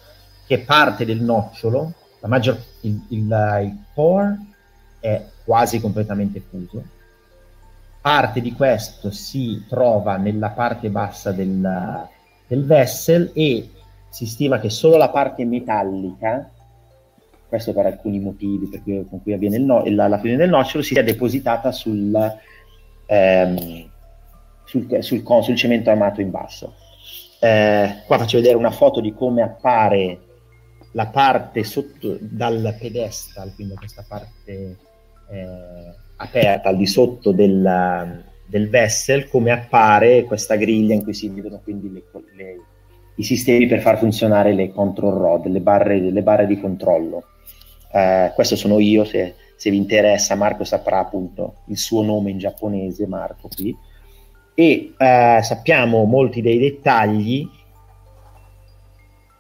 che parte del nocciolo, maggior, il, il, il core è quasi completamente fuso, parte di questo si trova nella parte bassa del, del vessel e si stima che solo la parte metallica, questo per alcuni motivi per cui, con cui avviene no, la, la fusione del nocciolo, sia depositata sul, ehm, sul, sul, sul, cemento armato in basso. Eh, qua faccio vedere una foto di come appare la parte sotto dal pedestal, quindi questa parte eh, aperta al di sotto del, del vessel come appare questa griglia in cui si vedono quindi le, le, i sistemi per far funzionare le control rod, le barre, le barre di controllo. Uh, questo sono io, se, se, vi interessa Marco saprà appunto il suo nome in giapponese, Marco qui, e uh, sappiamo molti dei dettagli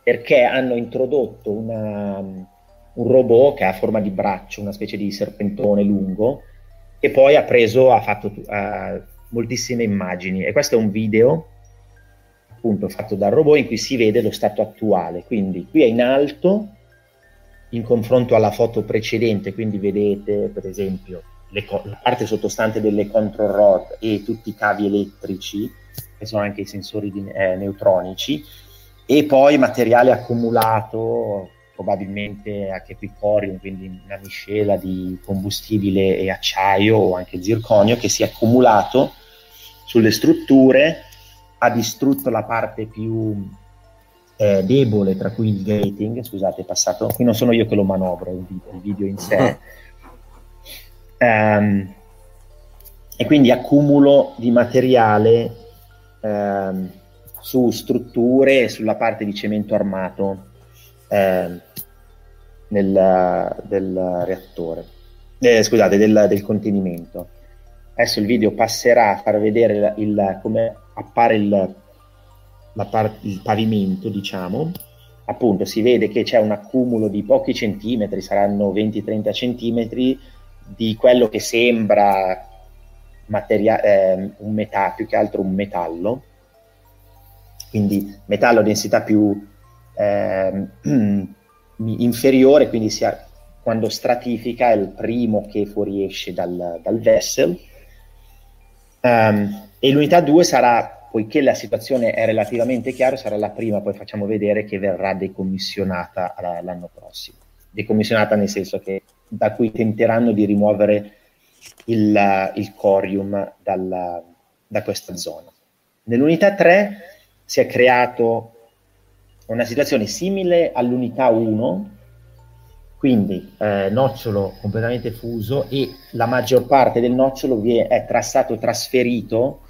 perché hanno introdotto una, un robot che ha forma di braccio, una specie di serpentone lungo, e poi ha preso, ha fatto uh, moltissime immagini. E questo è un video appunto fatto dal robot in cui si vede lo stato attuale. Quindi qui è in alto in confronto alla foto precedente, quindi vedete per esempio co- la parte sottostante delle control rod e tutti i cavi elettrici, che sono anche i sensori di, eh, neutronici, e poi materiale accumulato probabilmente anche qui corium, quindi una miscela di combustibile e acciaio o anche zirconio che si è accumulato sulle strutture, ha distrutto la parte più eh, debole, tra cui il gating, scusate, è passato, qui non sono io che lo manovro, il video, il video in sé. Um, e quindi accumulo di materiale um, su strutture e sulla parte di cemento armato um, nel, del reattore, eh, scusate, del, del, contenimento. Adesso il video passerà a far vedere il, il, come appare il, par- il pavimento, diciamo. Appunto, si vede che c'è un accumulo di pochi centimetri, saranno 20-30 centimetri, di quello che sembra materia- eh, un metallo, più che altro un metallo, quindi metallo a densità più eh, inferiore, quindi sia, quando stratifica è il primo che fuoriesce dal, dal vessel. Um, e l'unità 2 sarà, poiché la situazione è relativamente chiara, sarà la prima, poi facciamo vedere che verrà decommissionata l'anno prossimo. Decommissionata nel senso che da cui tenteranno di rimuovere il, il corium dalla, da questa zona. Nell'unità 3 si è creato una situazione simile all'unità 1, quindi eh, nocciolo completamente fuso e la maggior parte del nocciolo è tra, stato trasferito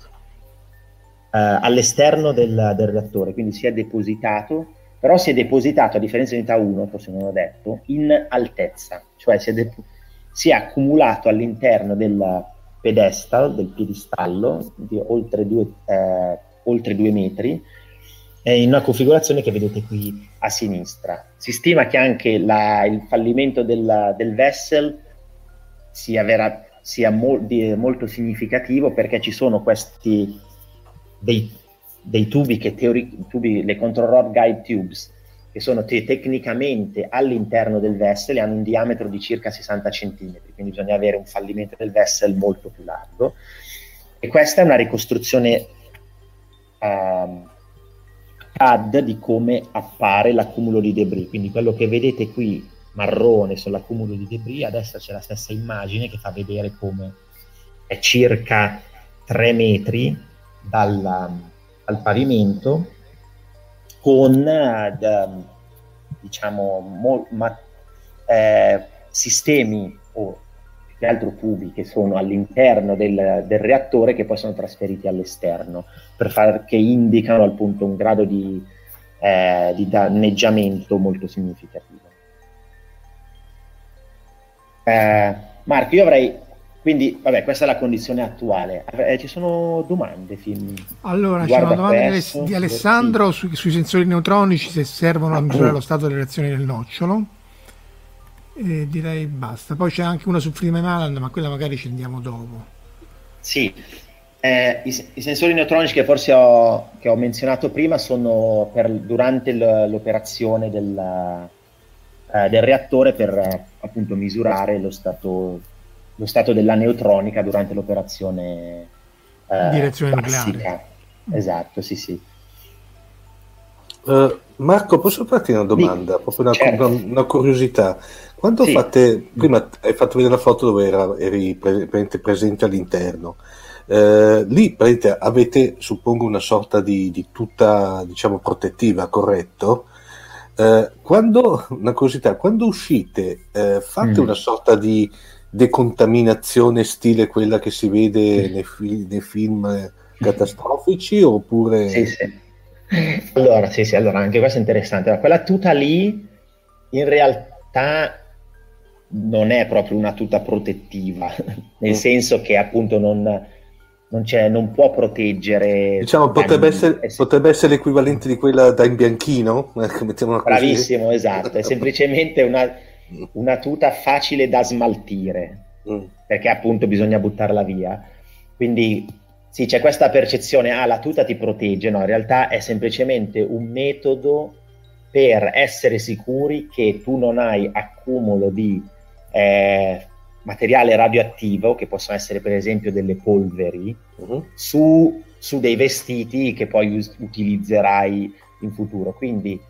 eh, all'esterno del, del, reattore, quindi si è depositato, però si è depositato, a differenza dell'unità 1, forse non ho detto, in altezza, cioè si è, de- si è accumulato all'interno del pedestal, del piedistallo, di oltre due, eh, oltre due metri, in una configurazione che vedete qui a sinistra. Si stima che anche la, il fallimento del, del vessel sia, vera, sia mol, di, molto significativo perché ci sono questi dei, dei tubi che teori, tubi, le control rod guide tubes che sono te- tecnicamente all'interno del vessel e hanno un diametro di circa 60 cm, quindi bisogna avere un fallimento del vessel molto più largo. E questa è una ricostruzione um, CAD di come appare l'accumulo di debris. Quindi quello che vedete qui marrone sull'accumulo di debris, a destra c'è la stessa immagine che fa vedere come è circa 3 metri dal, dal pavimento con uh, diciamo mo, ma, eh, sistemi o che altro tubi che sono all'interno del, del, reattore che poi sono trasferiti all'esterno per far, che indicano appunto un grado di, eh, di danneggiamento molto significativo. Eh, Marco, io avrei quindi, vabbè, questa è la condizione attuale. Eh, ci sono domande? Film? Allora, c'è una domanda questo, di Alessandro sì. sui, sensori neutronici se servono a misurare lo stato delle reazioni del nocciolo e direi basta. Poi c'è anche una su Freeman Island, ma quella magari ci andiamo dopo. Sì, eh, i, i, sensori neutronici che forse ho, che ho menzionato prima sono per, durante l'operazione del, eh, del, reattore per eh, appunto misurare lo stato, lo stato, della neutronica durante l'operazione eh, direzione nucleare. Esatto, sì, sì. Uh, Marco, posso farti una domanda? Sì, Proprio una, certo. una, una curiosità. Quando sì. fate, prima hai fatto vedere la foto dove era, eri pre, presente all'interno, eh, lì avete, suppongo, una sorta di, di tuta, diciamo, protettiva, corretto? Eh, quando, una curiosità, quando uscite, eh, fate mm. una sorta di decontaminazione stile quella che si vede nei, nei film catastrofici oppure... Sì, sì. Allora, sì, sì, allora anche questo è interessante. quella tuta lì in realtà non è proprio una tuta protettiva, nel mm. senso che appunto non, non, non può proteggere. Diciamo, potrebbe essere, potrebbe essere, l'equivalente di quella da in bianchino. Bravissimo, esatto. È semplicemente una, una, tuta facile da smaltire, mm. perché appunto bisogna buttarla via. Quindi sì, c'è questa percezione, ah, la tuta ti protegge, no, in realtà è semplicemente un metodo per essere sicuri che tu non hai accumulo di eh, materiale radioattivo, che possono essere per esempio delle polveri, uh-huh. su, su, dei vestiti che poi us- utilizzerai in futuro. Quindi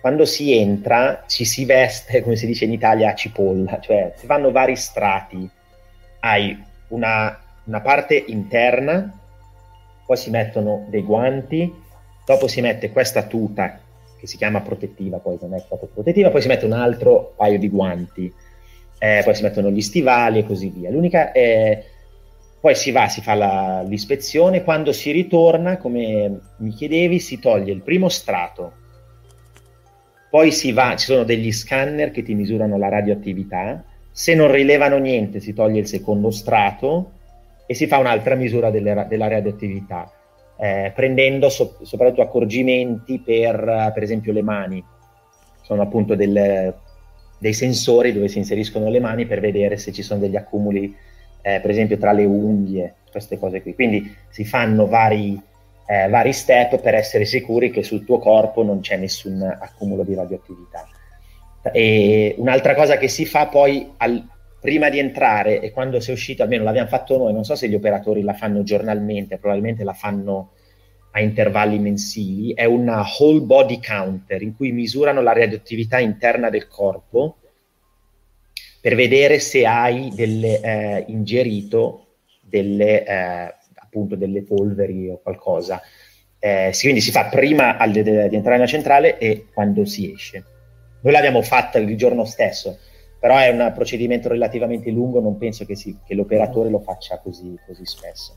quando si entra ci si veste, come si dice in Italia, a cipolla, cioè si fanno vari strati. Hai una, una parte interna, poi si mettono dei guanti, dopo si mette questa tuta che si chiama protettiva, poi non è proprio protettiva, poi si mette un altro paio di guanti. Eh, poi si mettono gli stivali e così via. L'unica è poi si va, si fa la, l'ispezione, quando si ritorna, come mi chiedevi, si toglie il primo strato, poi si va, ci sono degli scanner che ti misurano la radioattività, se non rilevano niente si toglie il secondo strato e si fa un'altra misura delle, della radioattività, eh, prendendo so, soprattutto accorgimenti per, per esempio, le mani. Sono appunto delle dei sensori dove si inseriscono le mani per vedere se ci sono degli accumuli, eh, per esempio tra le unghie, queste cose qui. Quindi si fanno vari, eh, vari step per essere sicuri che sul tuo corpo non c'è nessun accumulo di radioattività. E un'altra cosa che si fa poi al, prima di entrare e quando sei uscito, almeno l'abbiamo fatto noi, non so se gli operatori la fanno giornalmente, probabilmente la fanno a intervalli mensili, è una whole body counter in cui misurano la radioattività interna del corpo per vedere se hai delle, eh, ingerito delle, eh, appunto delle polveri o qualcosa. Eh, quindi si fa prima al, di entrare nella centrale e quando si esce. Noi l'abbiamo fatta il giorno stesso, però è un procedimento relativamente lungo, non penso che, si, che l'operatore lo faccia così, così spesso.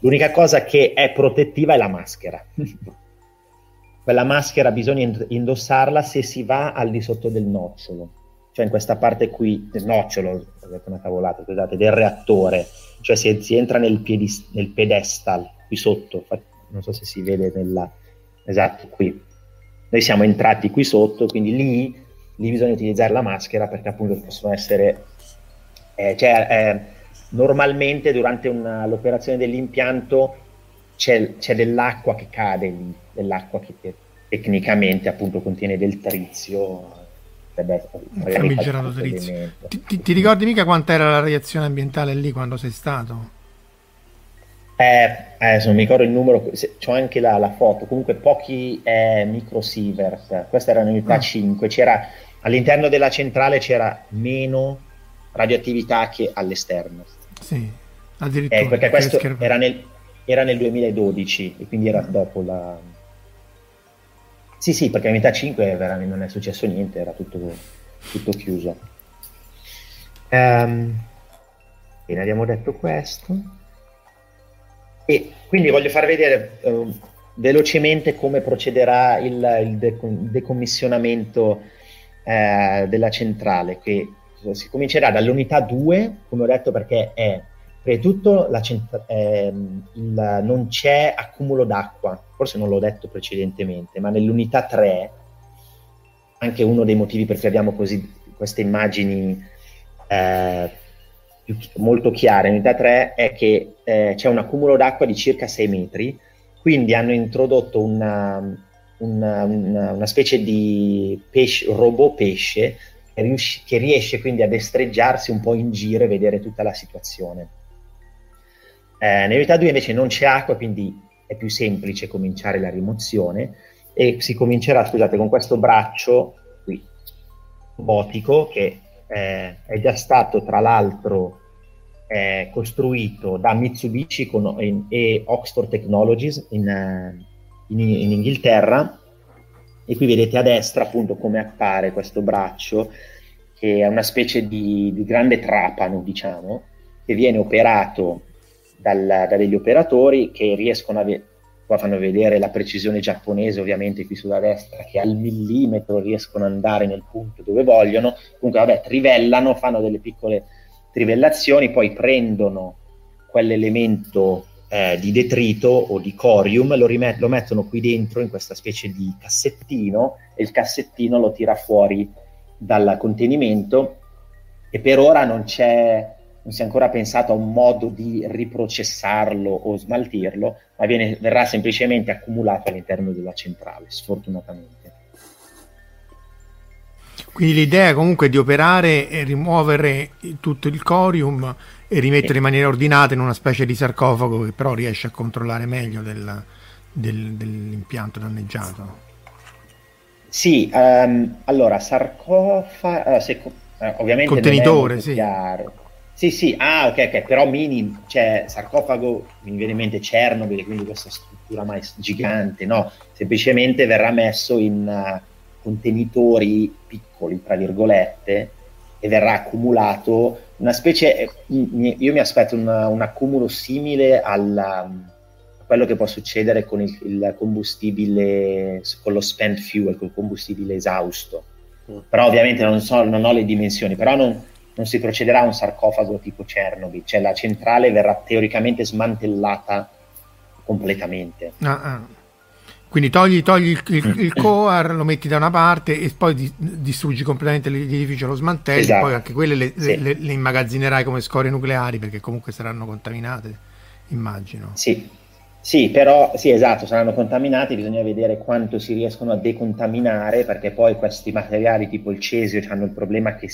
L'unica cosa che è protettiva è la maschera. Quella maschera bisogna indossarla se si va al di sotto del nocciolo, cioè in questa parte qui del nocciolo, ho detto una cavolata, scusate, del reattore, cioè se si entra nel, piedis, nel pedestal qui sotto, non so se si vede nella... esatto, qui. Noi siamo entrati qui sotto, quindi lì, lì bisogna utilizzare la maschera perché appunto possono essere... Eh, cioè, eh, normalmente durante una, l'operazione dell'impianto c'è, c'è, dell'acqua che cade lì, dell'acqua che, che tecnicamente appunto contiene del trizio. Famigerato trizio. Ti, ti, ti, ricordi mica quanta era la radiazione ambientale lì quando sei stato? Eh, eh non mi ricordo il numero, c'ho anche la, la foto, comunque pochi eh, microsievert, questa era l'unità ah. 5, c'era, all'interno della centrale c'era meno radioattività che all'esterno. Sì, addirittura. Eh, perché questo era nel, era nel, 2012 e quindi era dopo la... Sì, sì, perché metà 5 veramente non è successo niente, era tutto, tutto chiuso. Um, bene, abbiamo detto questo. E quindi voglio far vedere uh, velocemente come procederà il, il de- decommissionamento uh, della centrale, che si comincerà dall'unità 2, come ho detto, perché è prima di tutto centra- eh, il, non c'è accumulo d'acqua, forse non l'ho detto precedentemente, ma nell'unità 3, anche uno dei motivi per cui abbiamo così queste immagini eh, più, molto chiare, nell'unità 3 è che eh, c'è un accumulo d'acqua di circa 6 metri, quindi hanno introdotto una, una, una, una specie di pesce, robot pesce che riesce quindi a destreggiarsi un po' in giro e vedere tutta la situazione. Eh, nell'unità 2 invece non c'è acqua, quindi è più semplice cominciare la rimozione e si comincerà, scusate, con questo braccio qui, robotico, che eh, è già stato tra l'altro eh, costruito da Mitsubishi con, in, e Oxford Technologies in, eh, in, in Inghilterra. E qui vedete a destra appunto come appare questo braccio che è una specie di, di grande trapano, diciamo, che viene operato dal, da degli operatori che riescono a... Ve- qua fanno vedere la precisione giapponese ovviamente qui sulla destra che al millimetro riescono ad andare nel punto dove vogliono. Comunque vabbè trivellano fanno delle piccole trivellazioni poi prendono quell'elemento eh, di detrito o di corium lo, rimet- lo mettono qui dentro in questa specie di cassettino e il cassettino lo tira fuori dal contenimento. E per ora non c'è non si è ancora pensato a un modo di riprocessarlo o smaltirlo, ma viene, verrà semplicemente accumulato all'interno della centrale, sfortunatamente. Quindi l'idea comunque di operare e rimuovere tutto il corium e rimettere sì. in maniera ordinata in una specie di sarcofago che però riesce a controllare meglio del, del, dell'impianto danneggiato. Sì, um, allora sarcofago, uh, ovviamente contenitore, sì. Chiaro sì, sì, ah, ok, ok, però mini, cioè sarcofago, mi viene in mente Chernobyl, quindi questa struttura mai gigante, no, semplicemente verrà messo in uh, contenitori piccoli, tra virgolette, e verrà accumulato una specie, eh, io mi aspetto un, un accumulo simile alla, a quello che può succedere con il, il, combustibile, con lo spent fuel, con il combustibile esausto. Mm. Però ovviamente non, so, non ho le dimensioni, però non non si procederà a un sarcofago tipo Chernobyl, cioè la centrale verrà teoricamente smantellata completamente. Ah, ah. Quindi togli, togli il, il, il, coar, lo metti da una parte e poi di, distruggi completamente l'edificio, lo smantelli, esatto. poi anche quelle le, sì. le, le, immagazzinerai come scorie nucleari perché comunque saranno contaminate, immagino. Sì, sì, però sì, esatto, saranno contaminati, bisogna vedere quanto si riescono a decontaminare perché poi questi materiali tipo il cesio hanno il problema che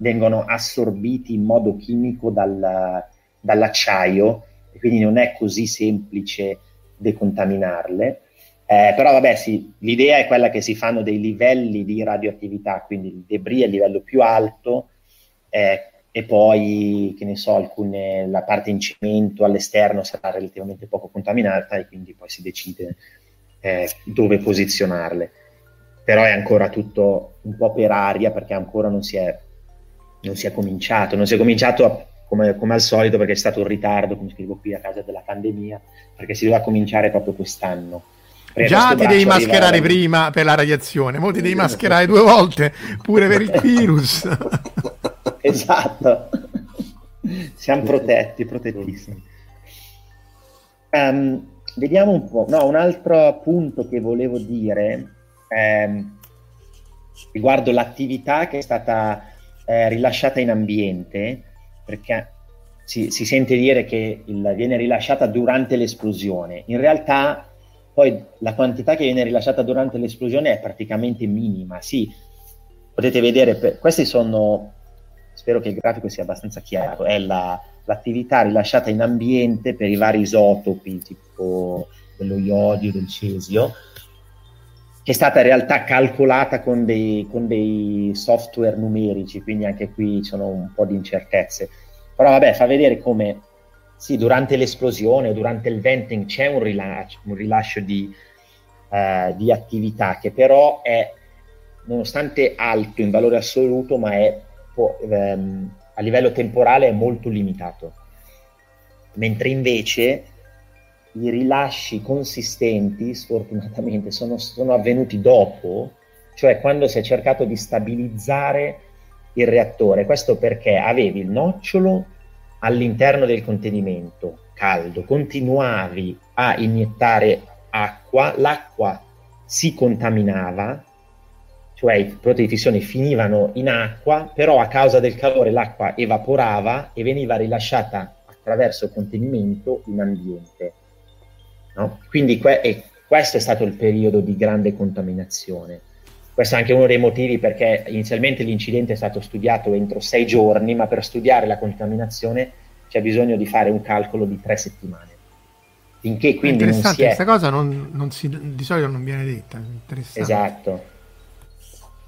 vengono assorbiti in modo chimico dal, dall'acciaio quindi non è così semplice decontaminarle. Eh, però vabbè sì, l'idea è quella che si fanno dei livelli di radioattività, quindi il debris il livello più alto eh, e poi, che ne so, alcune, la parte in cemento all'esterno sarà relativamente poco contaminata e quindi poi si decide eh, dove posizionarle. Però è ancora tutto un po' per aria perché ancora non si è non si è cominciato, non si è cominciato come, come, al solito perché è stato un ritardo, come scrivo qui, a causa della pandemia, perché si doveva cominciare proprio quest'anno. Già ti devi mascherare arriva... prima per la radiazione, ora ti devi mascherare due volte pure per il virus. esatto, siamo protetti, protettissimi. Um, vediamo un po', no, un altro punto che volevo dire ehm, riguardo l'attività che è stata eh, rilasciata in ambiente, perché si, si sente dire che il, viene rilasciata durante l'esplosione. In realtà poi la quantità che viene rilasciata durante l'esplosione è praticamente minima. Sì, potete vedere, per, questi sono, spero che il grafico sia abbastanza chiaro, è la, l'attività rilasciata in ambiente per i vari isotopi, tipo dello iodio, del cesio, che è stata in realtà calcolata con dei, con dei software numerici, quindi anche qui ci sono un po' di incertezze. Però vabbè, fa vedere come sì, durante l'esplosione, durante il venting c'è un rilascio, un rilascio di, uh, di, attività che però è, nonostante alto in valore assoluto, ma è um, a livello temporale è molto limitato. Mentre invece i rilasci consistenti, sfortunatamente, sono, sono avvenuti dopo, cioè quando si è cercato di stabilizzare il reattore. Questo perché avevi il nocciolo all'interno del contenimento caldo, continuavi a iniettare acqua, l'acqua si contaminava, cioè i prodotti di fissione finivano in acqua, però a causa del calore l'acqua evaporava e veniva rilasciata attraverso il contenimento in ambiente. No? Quindi que- questo è stato il periodo di grande contaminazione. Questo è anche uno dei motivi perché inizialmente l'incidente è stato studiato entro sei giorni, ma per studiare la contaminazione c'è bisogno di fare un calcolo di tre settimane. Finché quindi non si è... questa cosa non, non si, di solito non viene detta. Esatto,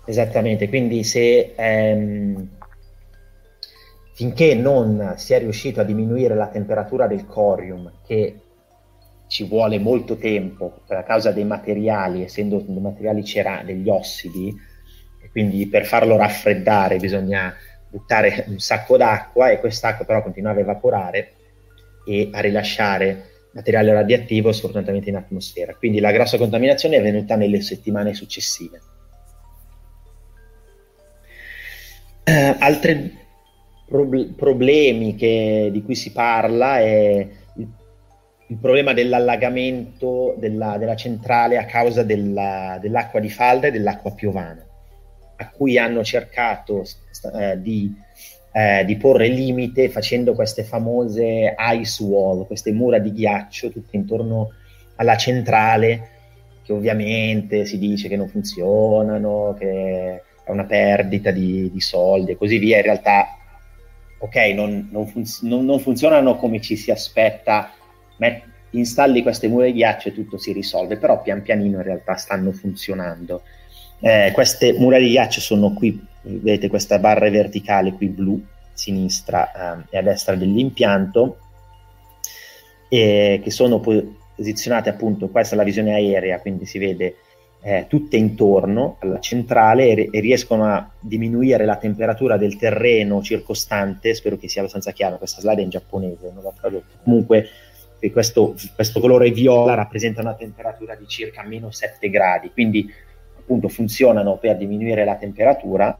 esattamente. Quindi se ehm, finché non si è riuscito a diminuire la temperatura del corium, che ci vuole molto tempo per causa dei materiali, essendo dei materiali cera- degli ossidi, quindi per farlo raffreddare bisogna buttare un sacco d'acqua e quest'acqua però continua a evaporare e a rilasciare materiale radioattivo sfortunatamente in atmosfera. Quindi la grossa contaminazione è venuta nelle settimane successive. Eh, altri prob- problemi che, di cui si parla è il, problema dell'allagamento della, della, centrale a causa della, dell'acqua di falda e dell'acqua piovana, a cui hanno cercato eh, di eh, di porre limite facendo queste famose ice wall, queste mura di ghiaccio tutte intorno alla centrale, che ovviamente si dice che non funzionano, che è una perdita di, di soldi e così via. In realtà, ok, non, non, funz- non, non funzionano come ci si aspetta. Met- installi queste mura di ghiaccio e tutto si risolve, però pian pianino in realtà stanno funzionando. Eh, queste mura di ghiaccio sono qui vedete questa barra verticale qui blu, a sinistra eh, e a destra dell'impianto, e che sono posizionate appunto, questa è la visione aerea, quindi si vede eh, tutte intorno alla centrale e, e, riescono a diminuire la temperatura del terreno circostante, spero che sia abbastanza chiaro, questa slide è in giapponese, non l'ho tradotto, comunque questo, questo colore viola rappresenta una temperatura di circa meno 7 gradi, quindi appunto funzionano per diminuire la temperatura.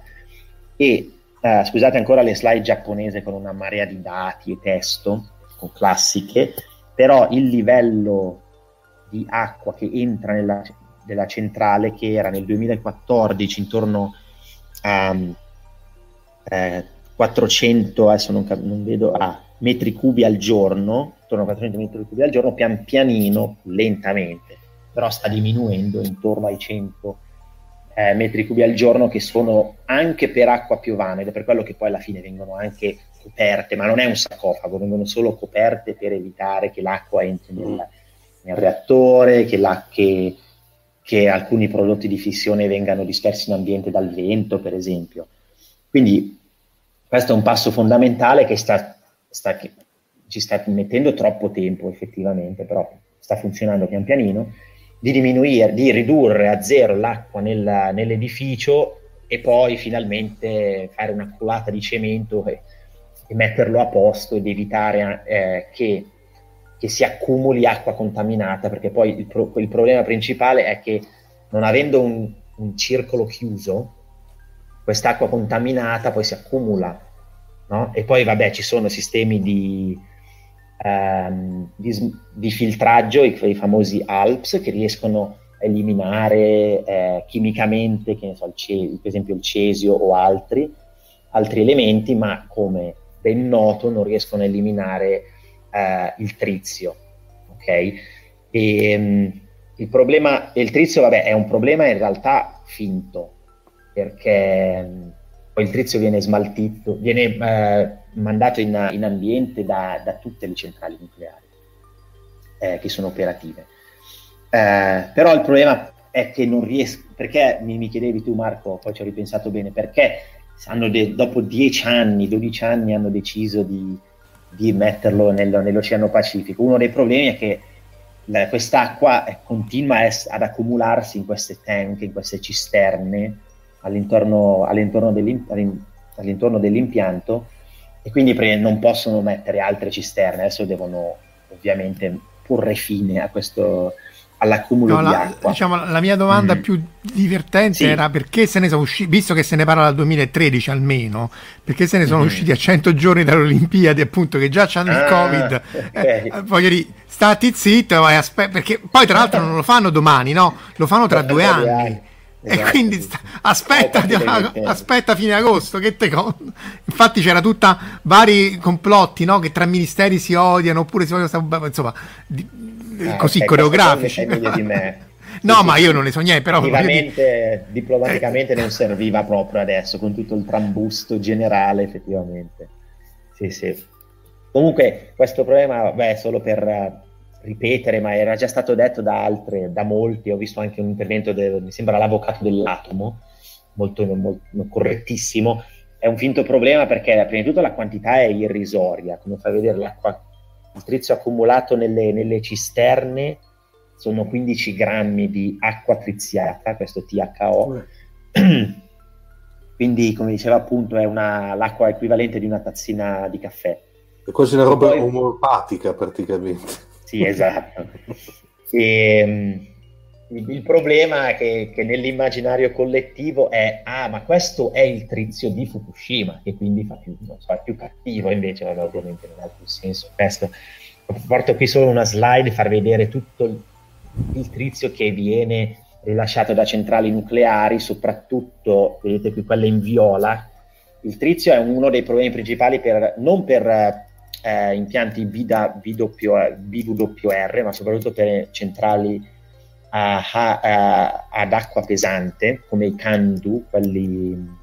E eh, scusate ancora le slide giapponese con una marea di dati e testo con classiche, però il livello di acqua che entra nella, nella centrale che era nel 2014 intorno a eh, 400, adesso non, non vedo, ah, metri cubi al giorno, intorno a 400 metri cubi al giorno, pian pianino, lentamente, però sta diminuendo intorno ai 100 eh, metri cubi al giorno che sono anche per acqua piovana ed è per quello che poi alla fine vengono anche coperte, ma non è un sarcofago, vengono solo coperte per evitare che l'acqua entri nel, nel reattore, che, la, che, che, alcuni prodotti di fissione vengano dispersi in ambiente dal vento, per esempio. Quindi questo è un passo fondamentale che, sta, sta, ci sta mettendo troppo tempo effettivamente, però sta funzionando pian pianino di diminuire, di ridurre a zero l'acqua nel, nell'edificio e poi finalmente fare una culata di cemento e, e metterlo a posto ed evitare eh, che, che, si accumuli acqua contaminata, perché poi il, pro, il problema principale è che non avendo un, un circolo chiuso, quest'acqua contaminata poi si accumula, no? E poi vabbè ci sono sistemi di, ehm, di, di, filtraggio, i, i, famosi ALPS, che riescono a eliminare eh, chimicamente, so, ce- per esempio il cesio o altri, altri elementi, ma come ben noto non riescono a eliminare eh, il trizio. Ok? E, um, il problema, il trizio, vabbè, è un problema in realtà finto, perché um, poi il trizio viene smaltito, viene eh, mandato in, in ambiente da, da, tutte le centrali nucleari eh, che sono operative. Eh, però il problema è che non riesco, perché mi, mi, chiedevi tu Marco, poi ci ho ripensato bene, perché de, dopo 10 anni, 12 anni hanno deciso di, di metterlo nel, nell'Oceano Pacifico. Uno dei problemi è che la, quest'acqua continua es, ad accumularsi in queste tank, in queste cisterne all'intorno, all'intorno, all'intorno dell'impianto e quindi non possono mettere altre cisterne, adesso devono ovviamente porre fine a questo, all'accumulo no, di la, acqua. Diciamo, la mia domanda mm. più divertente sì. era perché se ne sono usciti, visto che se ne parla dal 2013 almeno, perché se ne sono mm. usciti a 100 giorni dalle Olimpiadi, appunto, che già hanno ah, il Covid. Okay. Eh, voglio dire, stati zitto, aspe- perché poi tra l'altro non lo fanno domani, no? Lo fanno tra due anni. anni. Esatto, e quindi sta, aspetta, eh, aspetta fine agosto. Che te con... Infatti c'era tutta vari complotti no? che tra ministeri si odiano oppure si odiano, insomma, di, ah, così okay, coreografici. di me. no, sì, ma io non ne so niente, però dire... diplomaticamente non serviva proprio adesso con tutto il trambusto generale, effettivamente. Sì, sì. Comunque, questo problema, beh, solo per ripetere, ma era già stato detto da altre, da molti, ho visto anche un intervento, de, mi sembra l'avvocato dell'atomo, molto, molto, correttissimo, è un finto problema perché prima di tutto la quantità è irrisoria, come fa vedere l'acqua, il trizio accumulato nelle, nelle cisterne sono 15 grammi di acqua triziata, questo THO, quindi come diceva appunto è una, l'acqua equivalente di una tazzina di caffè. È quasi una roba poi... omeopatica praticamente. Sì, esatto. e, ehm, il problema è che, che, nell'immaginario collettivo è ah ma questo è il trizio di Fukushima che quindi fa più, so, più cattivo invece vabbè, ovviamente non ha più senso questo porto qui solo una slide far vedere tutto il, trizio che viene rilasciato da centrali nucleari soprattutto vedete qui quelle in viola il trizio è uno dei problemi principali per, non per eh, impianti BWR ma soprattutto per centrali a, a, ad acqua pesante, come i Candu, quelli,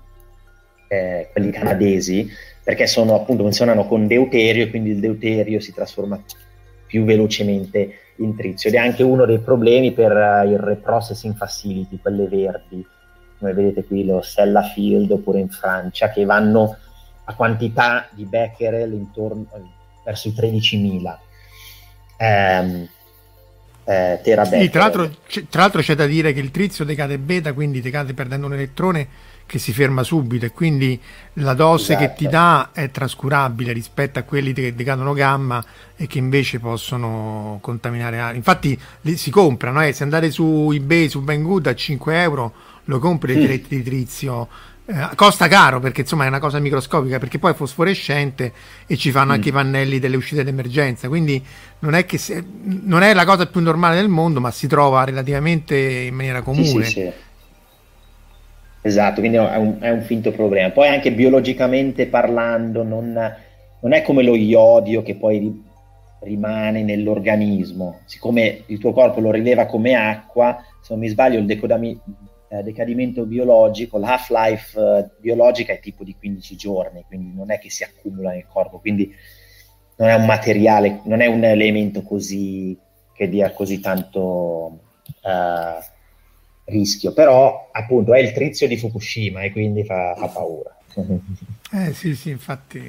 eh, quelli canadesi, perché sono, appunto, funzionano con deuterio e quindi il deuterio si trasforma più velocemente in trizio. Ed è anche uno dei problemi per uh, il reprocessing facility, quelle verdi, come vedete qui lo Sellafield oppure in Francia, che vanno a quantità di becquerel intorno verso i 13.000. Um, eh, terabecquerel. Sì, tra l'altro, tra l'altro, c'è da dire che il trizio decade beta, quindi decade perdendo un elettrone che si ferma subito e quindi la dose esatto. che ti dà è trascurabile rispetto a quelli che decadono gamma e che invece possono contaminare aria. Infatti li si comprano, eh. se andate su eBay, su Banggood a 5 euro lo compri mm. diretti di trizio eh, costa caro perché insomma è una cosa microscopica perché poi è fosforescente e ci fanno mm. anche i pannelli delle uscite d'emergenza quindi non è che se, non è la cosa più normale del mondo ma si trova relativamente in maniera comune sì, sì, sì. esatto quindi è un, è un, finto problema poi anche biologicamente parlando non, non è come lo iodio che poi rimane nell'organismo siccome il tuo corpo lo rileva come acqua se non mi sbaglio il decodami, eh, decadimento biologico, la half-life eh, biologica è tipo di 15 giorni, quindi non è che si accumula nel corpo, quindi non è un materiale, non è un elemento così che dia così tanto eh, rischio, però appunto è il trizio di Fukushima e quindi fa, fa paura. Eh sì, sì, infatti.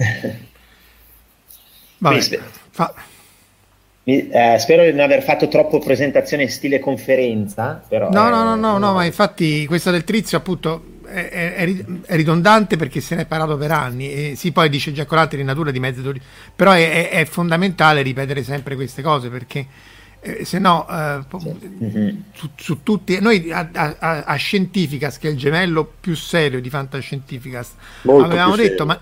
Vabbè, fa... Eh, spero di non aver fatto troppo presentazione in stile conferenza. Però no, no, no, no, no, ma infatti questa del Trizio appunto è, è, è, ridondante perché se ne è parlato per anni e si poi dice Giacolatti in natura di mezzo però è, è, fondamentale ripetere sempre queste cose perché eh, se no eh, mm-hmm. su, su, tutti noi a, a, a Scientificas che è il gemello più serio di Fantascientificas Molto avevamo detto serio. ma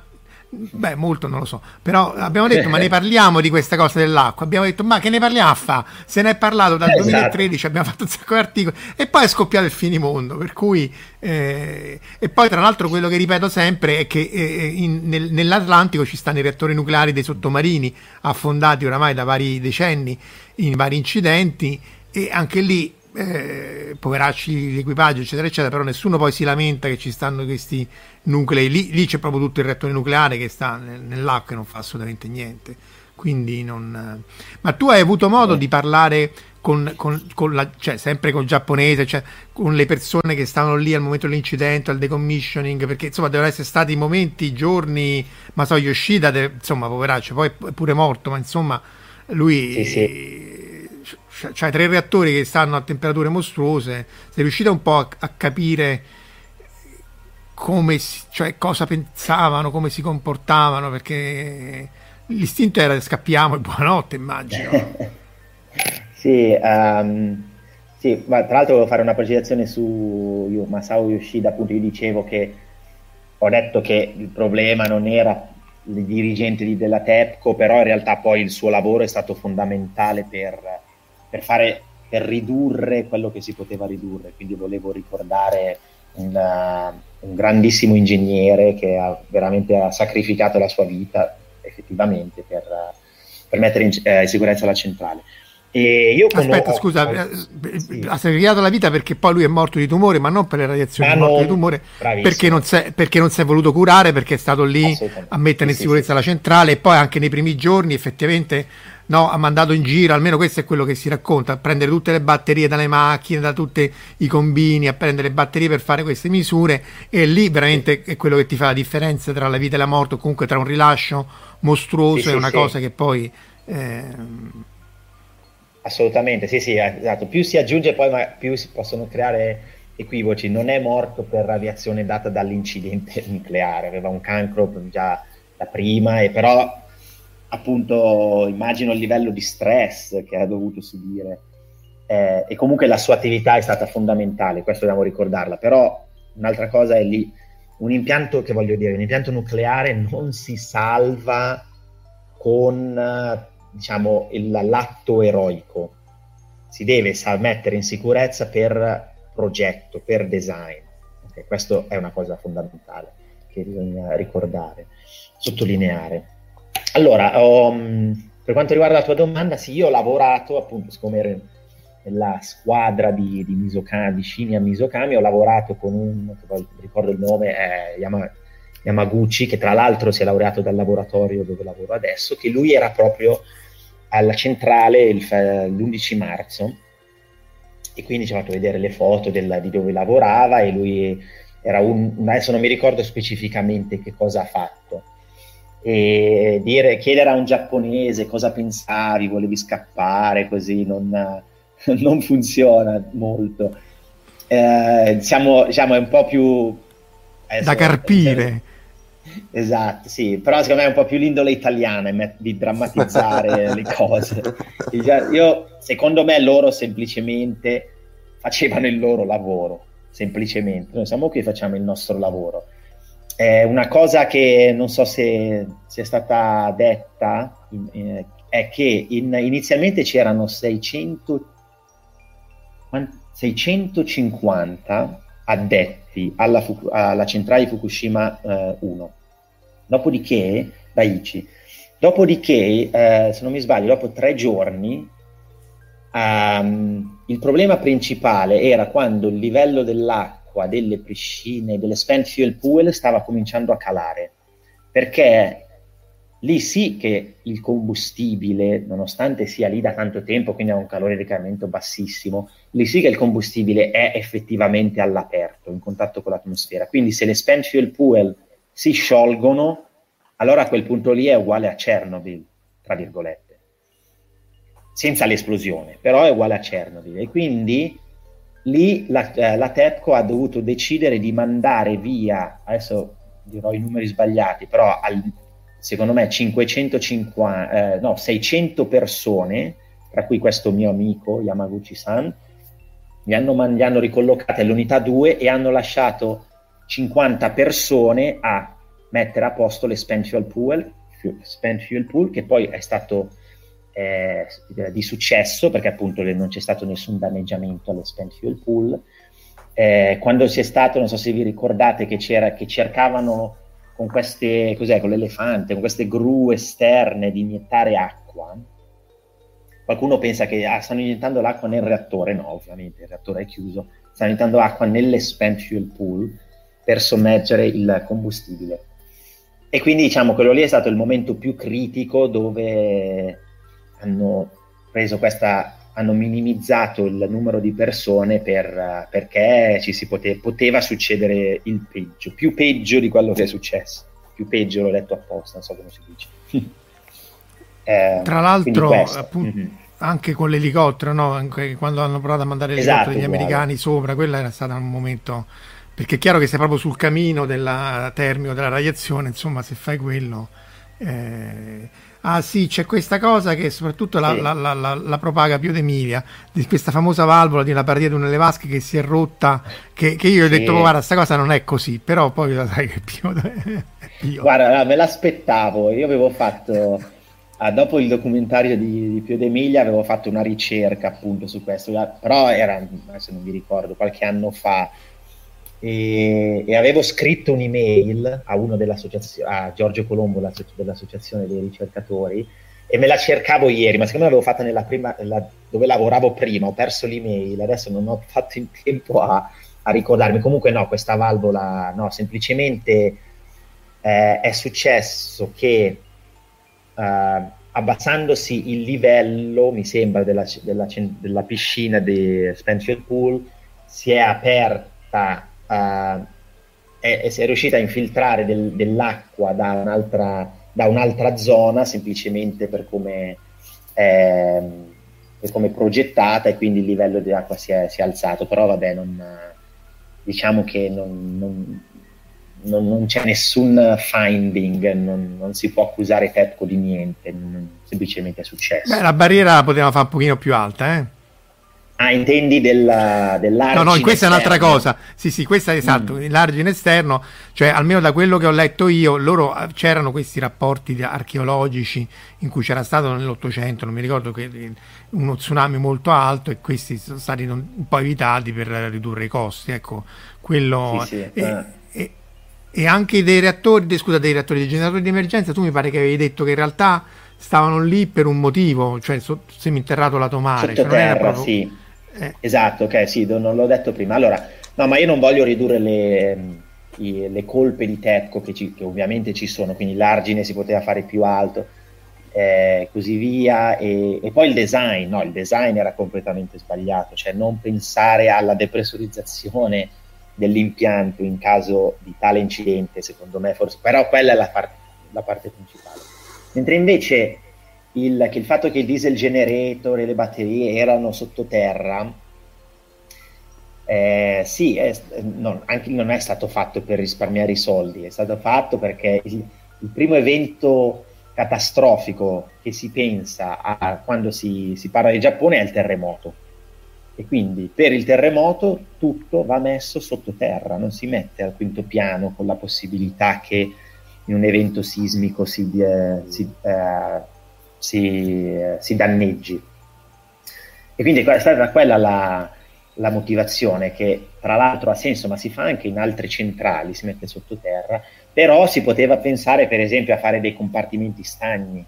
Beh, molto non lo so, però abbiamo detto ma ne parliamo di questa cosa dell'acqua, abbiamo detto ma che ne parliamo a fa? Se ne è parlato dal 2013, esatto. abbiamo fatto un sacco di articoli e poi è scoppiato il finimondo, per cui eh, e poi tra l'altro quello che ripeto sempre è che eh, in, nel, nell'Atlantico ci stanno i reattori nucleari dei sottomarini affondati oramai da vari decenni in vari incidenti e anche lì eh, poveracci l'equipaggio eccetera eccetera però nessuno poi si lamenta che ci stanno questi nuclei. Lì, lì c'è proprio tutto il reattore nucleare che sta nell'acqua e non fa assolutamente niente. Quindi non ma tu hai avuto modo di parlare con, con, con la, cioè, sempre con il giapponese, cioè, con le persone che stavano lì al momento dell'incidente, al decommissioning, perché insomma devono essere stati momenti, giorni, ma so Yoshida, de, insomma, poveraccio, poi è pure morto, ma insomma lui sì, sì c'hai tre reattori che stanno a temperature mostruose, sei riuscito un po' a, a capire come, cioè, cosa pensavano, come si comportavano, perché l'istinto era scappiamo e buonanotte, immagino. sì, um, sì, ma tra l'altro volevo fare una precisazione su Masao Yoshida, appunto io dicevo che ho detto che il problema non era il dirigente della TEPCO, però in realtà poi il suo lavoro è stato fondamentale per per, fare, per ridurre quello che si poteva ridurre. Quindi volevo ricordare un, un grandissimo ingegnere che ha veramente ha sacrificato la sua vita effettivamente per, per mettere in, eh, in sicurezza la centrale. Aspetta, scusa, ho... Eh, sì. ha sacrificato la vita perché poi lui è morto di tumore, ma non per le radiazioni, ah, è morto no, di tumore perché non, perché non, si è voluto curare, perché è stato lì a mettere in sì, sicurezza sì, la centrale e poi anche nei primi giorni effettivamente no, ha mandato in giro, almeno questo è quello che si racconta, a prendere tutte le batterie dalle macchine, da tutti i combini, a prendere le batterie per fare queste misure e lì veramente è quello che ti fa la differenza tra la vita e la morte o comunque tra un rilascio mostruoso e una cosa che poi... Eh... Assolutamente, sì, sì, esatto. Più si aggiunge poi, ma più si possono creare equivoci, non è morto per radiazione data dall'incidente nucleare, aveva un cancro già da prima, e però appunto immagino il livello di stress che ha dovuto subire. Eh, e comunque la sua attività è stata fondamentale, questo dobbiamo ricordarla, però un'altra cosa è lì, un impianto che voglio dire, un impianto nucleare non si salva con diciamo l'atto eroico, si deve mettere in sicurezza per progetto, per design. Okay, questo è una cosa fondamentale che bisogna ricordare, sottolineare. Allora, mm, per quanto riguarda la tua domanda, sì, io ho lavorato, appunto, siccome ero nella squadra di, di, Misokami, di Shinya Misokami, ho lavorato con un, ricordo il nome, è Yama, Yamaguchi, che tra l'altro si è laureato dal laboratorio dove lavoro adesso, che lui era proprio alla centrale il, l'11 marzo. E quindi ci ha fatto vedere le foto del, di dove lavorava e lui era un, adesso non mi ricordo specificamente che cosa ha fatto. E dire, chiedere a un giapponese cosa pensavi, volevi scappare così non, non funziona molto. Eh, siamo, diciamo è un po' più adesso, da carpire Esatto, sì, però secondo me è un po' più l'indole italiana di drammatizzare le cose. Io, secondo me loro semplicemente facevano il loro lavoro, semplicemente. Noi siamo qui e facciamo il nostro lavoro. Eh, una cosa che non so se sia stata detta eh, è che in, inizialmente c'erano 600, 650 addetti alla, alla centrale di Fukushima eh, 1 Dopodiché, Daichi, dopodiché, eh, se non mi sbaglio, dopo tre giorni, um, il problema principale era quando il livello dell'acqua delle piscine, delle spent fuel pool stava cominciando a calare, perché lì sì che il combustibile, nonostante sia lì da tanto tempo, quindi ha un calore di ricariamento bassissimo, lì sì che il combustibile è effettivamente all'aperto, in contatto con l'atmosfera. Quindi se le spent fuel pool si sciolgono, allora a quel punto lì è uguale a Chernobyl, tra virgolette, senza l'esplosione, però è uguale a Chernobyl. E quindi lì la, eh, la TEPCO ha dovuto decidere di mandare via, adesso dirò i numeri sbagliati, però al, secondo me 550, eh, no, 600 persone, tra cui questo mio amico Yamaguchi-san, li hanno, li hanno ricollocati all'unità 2 e hanno lasciato 50 persone a mettere a posto le spent fuel pool, spent fuel pool che poi è stato eh, di successo perché appunto non c'è stato nessun danneggiamento alle spent fuel pool. Eh, quando si è stato, non so se vi ricordate che, che cercavano con queste, cos'è, con l'elefante, con queste gru esterne di iniettare acqua. Qualcuno pensa che ah, stanno iniettando l'acqua nel reattore, no, ovviamente il reattore è chiuso, stanno iniettando acqua nelle spent fuel pool per sommergere il combustibile. E quindi diciamo quello lì è stato il momento più critico dove hanno preso questa, hanno minimizzato il numero di persone per, perché ci si pote, poteva succedere il peggio, più peggio di quello che è successo. Più peggio l'ho letto apposta, non so come si dice. eh, Tra l'altro, appunto, mm-hmm. anche con l'elicottero, no? quando hanno provato a mandare l'elicottero esatto, degli americani sopra, quello era stato un momento perché è chiaro che sei proprio sul camino della termico, della radiazione, insomma, se fai quello... Eh... Ah sì, c'è questa cosa che soprattutto la, sì. la, la, la propaga Pio D'Emilia, di questa famosa valvola di una paradia di una vasche che si è rotta, che, che io ho detto, sì. guarda, questa cosa non è così, però poi la sai che Pio... Pio. Guarda, me l'aspettavo, io avevo fatto... Ah, dopo il documentario di, di Pio D'Emilia avevo fatto una ricerca appunto su questo, però era, adesso non mi ricordo, qualche anno fa, e, e, avevo scritto un'email a uno dell'associazione, a Giorgio Colombo dell'associazione dei ricercatori e me la cercavo ieri, ma siccome l'avevo fatta nella prima, la, dove lavoravo prima, ho perso l'email, adesso non ho fatto in tempo a, a ricordarmi. Comunque no, questa valvola, no, semplicemente eh, è successo che eh, abbassandosi il livello, mi sembra, della, della, della piscina di Spencer Pool, si è aperta uh, è, è, riuscita a infiltrare del, dell'acqua da un'altra, da un'altra, zona semplicemente per come, è, per come progettata e quindi il livello di acqua si è, si alzato, però vabbè non, diciamo che non, non, non, non c'è nessun finding, non, si può accusare Tepco di niente, semplicemente è successo. Beh, la barriera la poteva fare un pochino più alta, eh? Ah, intendi della, dell'argine No, no, questa esterno. è un'altra cosa. Sì, sì, questa è esatto, mm. l'argine esterno, cioè almeno da quello che ho letto io, loro eh, c'erano questi rapporti archeologici in cui c'era stato nell'Ottocento, non mi ricordo che eh, uno tsunami molto alto e questi sono stati un po' evitati per ridurre i costi, ecco, quello sì, sì, e, eh. e, e, anche dei reattori, scusa, dei reattori dei generatori di emergenza, tu mi pare che avevi detto che in realtà stavano lì per un motivo, cioè seminterrato lato mare, cioè non era proprio... sì eh. Esatto, ok, sì, non l'ho detto prima. Allora, no, ma io non voglio ridurre le, le colpe di Tepco che, che, ovviamente ci sono, quindi l'argine si poteva fare più alto, eh, così via. E, e, poi il design, no, il design era completamente sbagliato, cioè non pensare alla depressurizzazione dell'impianto in caso di tale incidente, secondo me forse, però quella è la, part- la parte principale. Mentre invece il, che il fatto che il diesel generator e le batterie erano sottoterra, eh, sì, è, non, anche non è stato fatto per risparmiare i soldi, è stato fatto perché il, il primo evento catastrofico che si pensa a quando si, si parla di Giappone è il terremoto. E quindi per il terremoto tutto va messo sottoterra, non si mette al quinto piano con la possibilità che in un evento sismico si, eh, si eh, si, si danneggi. E quindi è stata quella la, la, motivazione che tra l'altro ha senso, ma si fa anche in altre centrali, si mette sottoterra, però si poteva pensare per esempio a fare dei compartimenti stagni,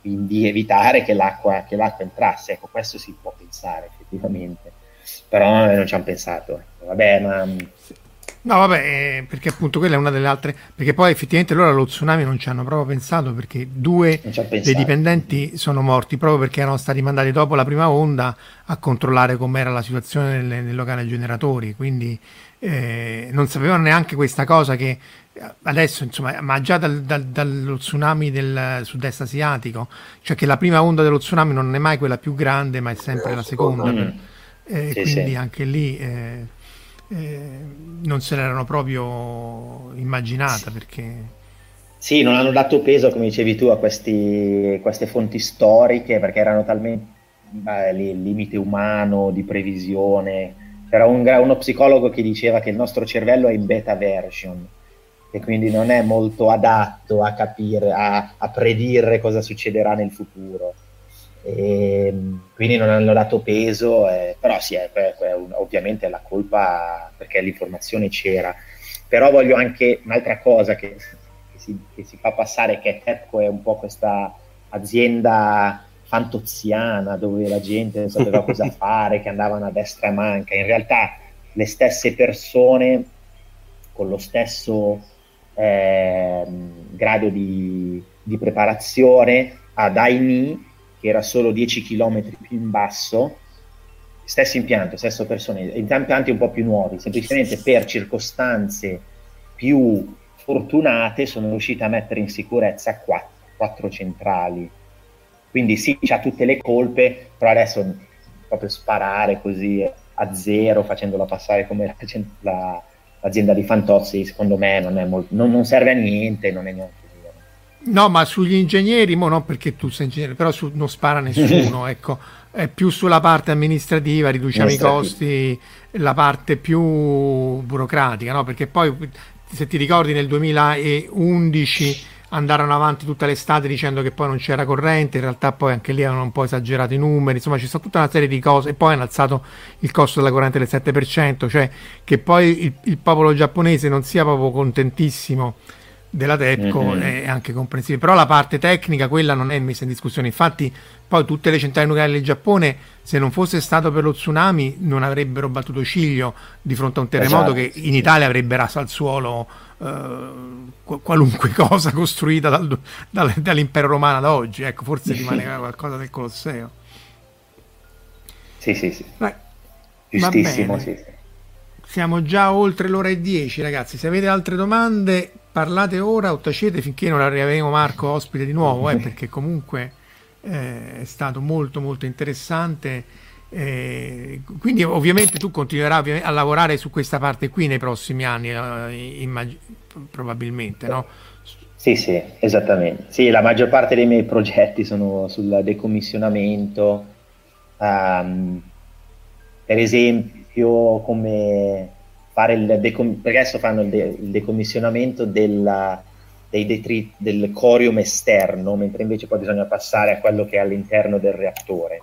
quindi evitare che l'acqua, che l'acqua entrasse, ecco questo si può pensare effettivamente, però non ci hanno pensato. Vabbè, ma No, vabbè, eh, perché appunto quella è una delle altre. Perché poi effettivamente loro allo tsunami non ci hanno proprio pensato perché due dei dipendenti sono morti proprio perché erano stati mandati dopo la prima onda a controllare com'era la situazione nel, nel locale generatori. Quindi eh, non sapevano neanche questa cosa che adesso, insomma, ma già dal, dal, dallo tsunami del sud-est asiatico, cioè che la prima onda dello tsunami non è mai quella più grande, ma è sempre la seconda. Mm. Eh, sì, quindi sì. anche lì. Eh, eh, non se l'erano proprio immaginata perché... Sì, non hanno dato peso, come dicevi tu, a questi, queste fonti storiche perché erano talmente beh, il limite umano di previsione. C'era un, uno psicologo che diceva che il nostro cervello è in beta version e quindi non è molto adatto a capire, a, a predire cosa succederà nel futuro e ehm, quindi non hanno dato peso, eh, però sì, è, è, è un, ovviamente la colpa perché l'informazione c'era. Però voglio anche un'altra cosa che, che, si, che si, fa passare, che Tepco è un po' questa azienda fantoziana dove la gente non sapeva cosa fare, che andavano a destra e manca. In realtà le stesse persone con lo stesso eh, grado di, di preparazione ad AINI che era solo 10 km più in basso, stesso impianto, stesso personale, impianti un po' più nuovi, semplicemente per circostanze più fortunate sono riusciti a mettere in sicurezza quattro, quattro centrali. Quindi sì, c'ha tutte le colpe, però adesso proprio sparare così a zero, facendola passare come la, la, l'azienda di Fantozzi, secondo me non, molto, non, non serve a niente, non è niente No, ma sugli ingegneri, mo non perché tu sei ingegnere, però su, non spara nessuno, ecco, è più sulla parte amministrativa, riduciamo i costi, la parte più burocratica, no? Perché poi, se ti ricordi, nel 2011 andarono avanti tutta l'estate dicendo che poi non c'era corrente, in realtà poi anche lì hanno un po' esagerato i numeri, insomma c'è stata tutta una serie di cose e poi hanno alzato il costo della corrente del 7%, cioè che poi il, il popolo giapponese non sia proprio contentissimo della Tepco mm-hmm. è anche comprensibile, però la parte tecnica quella non è messa in discussione. Infatti, poi tutte le centrali nucleari del Giappone, se non fosse stato per lo tsunami, non avrebbero battuto ciglio di fronte a un terremoto esatto, che in Italia avrebbe raso al suolo eh, qualunque cosa costruita dal, dal, dall'impero romano ad oggi. Ecco, forse rimaneva qualcosa del Colosseo. Sì, sì, sì. Beh, Giustissimo, sì. Siamo già oltre l'ora e dieci, ragazzi. Se avete altre domande, parlate ora o tacete finché non arriveremo Marco ospite di nuovo, eh, perché comunque eh, è stato molto molto interessante. Eh, quindi ovviamente tu continuerai a lavorare su questa parte qui nei prossimi anni, eh, immag- probabilmente, no? Sì, sì, esattamente. Sì, la maggior parte dei miei progetti sono sul decommissionamento, um, per esempio come fare il decom- perché adesso fanno il, de- il decommissionamento della, dei detri- del corium esterno, mentre invece poi bisogna passare a quello che è all'interno del reattore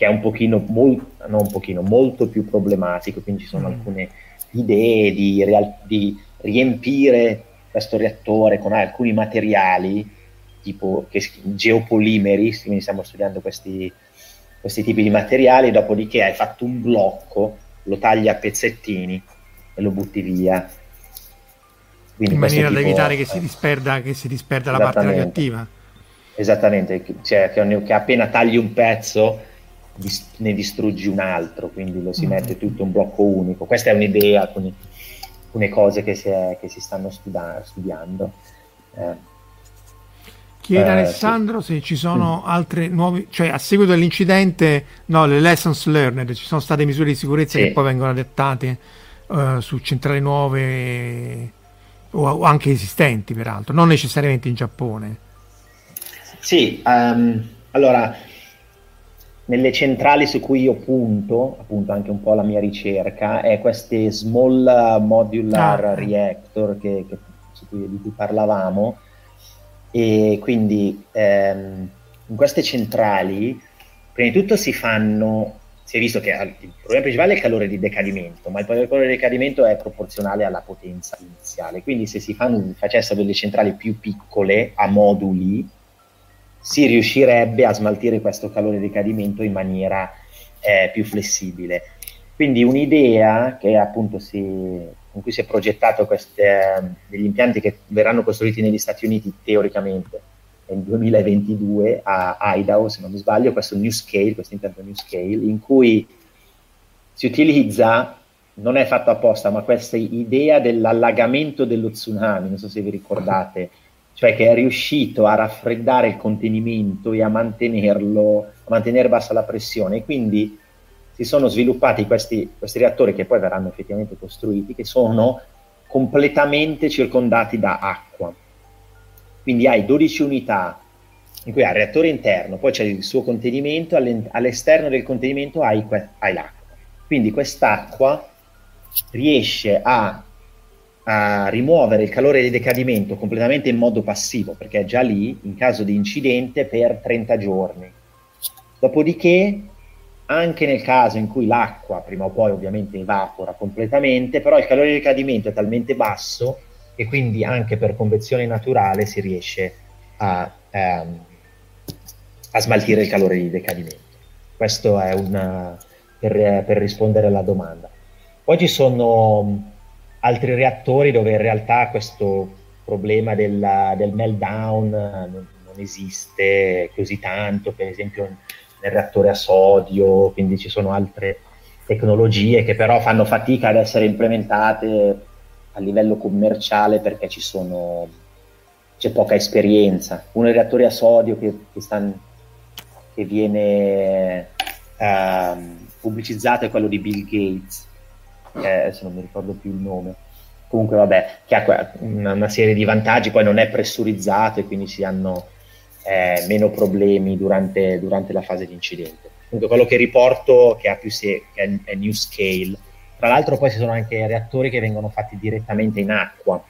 che è un pochino, mol- non un pochino, molto più problematico, quindi ci sono mm. alcune idee di, real- di, riempire questo reattore con alcuni materiali, tipo che, geopolimeri, quindi stiamo studiando questi, questi tipi di materiali, dopodiché hai fatto un blocco, lo tagli a pezzettini e lo butti via. Quindi in maniera da evitare che si disperda, che si disperda la parte radioattiva. Esattamente, cioè che, che appena tagli un pezzo ne distruggi un altro, quindi lo si mm. mette tutto un blocco unico. Questa è un'idea, alcune, alcune cose che si, è, che si stanno studia, studiando. Eh. Chiede eh, Alessandro sì. se ci sono altre nuove, cioè a seguito dell'incidente, no, le lessons learned, ci sono state misure di sicurezza sì. che poi vengono adattate uh, su centrali nuove o, anche esistenti, peraltro, non necessariamente in Giappone. Sì, um, allora nelle centrali su cui io punto, appunto anche un po' la mia ricerca, è queste small modular ah. reactor che, che, di cui parlavamo e quindi ehm, in queste centrali prima di tutto si fanno si è visto che il problema principale è il calore di decadimento, ma il calore di decadimento è proporzionale alla potenza iniziale. Quindi se si fanno, facessero delle centrali più piccole a moduli, si riuscirebbe a smaltire questo calore di cadimento in maniera eh, più flessibile. Quindi un'idea che appunto si, in cui si è progettato queste, degli impianti che verranno costruiti negli Stati Uniti teoricamente nel 2022 a Idaho, se non mi sbaglio, questo New Scale, questo impianto New Scale, in cui si utilizza, non è fatto apposta, ma questa idea dell'allagamento dello tsunami, non so se vi ricordate, cioè che è riuscito a raffreddare il contenimento e a mantenerlo, a mantenere bassa la pressione. quindi si sono sviluppati questi, questi reattori che poi verranno effettivamente costruiti, che sono completamente circondati da acqua. Quindi hai 12 unità in cui hai il reattore interno, poi c'è il suo contenimento, all'esterno del contenimento hai, hai l'acqua. Quindi quest'acqua riesce a a rimuovere il calore di decadimento completamente in modo passivo, perché è già lì in caso di incidente per 30 giorni. Dopodiché, anche nel caso in cui l'acqua prima o poi ovviamente evapora completamente, però il calore di decadimento è talmente basso che quindi anche per convezione naturale si riesce a, ehm, a smaltire il calore di decadimento. Questo è un per, per rispondere alla domanda. Poi ci sono altri reattori dove in realtà questo problema della, del meltdown non, non, esiste così tanto, per esempio nel reattore a sodio, quindi ci sono altre tecnologie che però fanno fatica ad essere implementate a livello commerciale perché ci sono, c'è poca esperienza. Uno dei reattori a sodio che, che, stanno, che viene uh, pubblicizzato è quello di Bill Gates, eh, adesso non mi ricordo più il nome. Comunque, vabbè, che ha una serie di vantaggi, poi non è pressurizzato e quindi si hanno eh, meno problemi durante, durante, la fase di incidente. Comunque, quello che riporto che ha più se- che è, è New Scale. Tra l'altro, poi ci sono anche reattori che vengono fatti direttamente in acqua,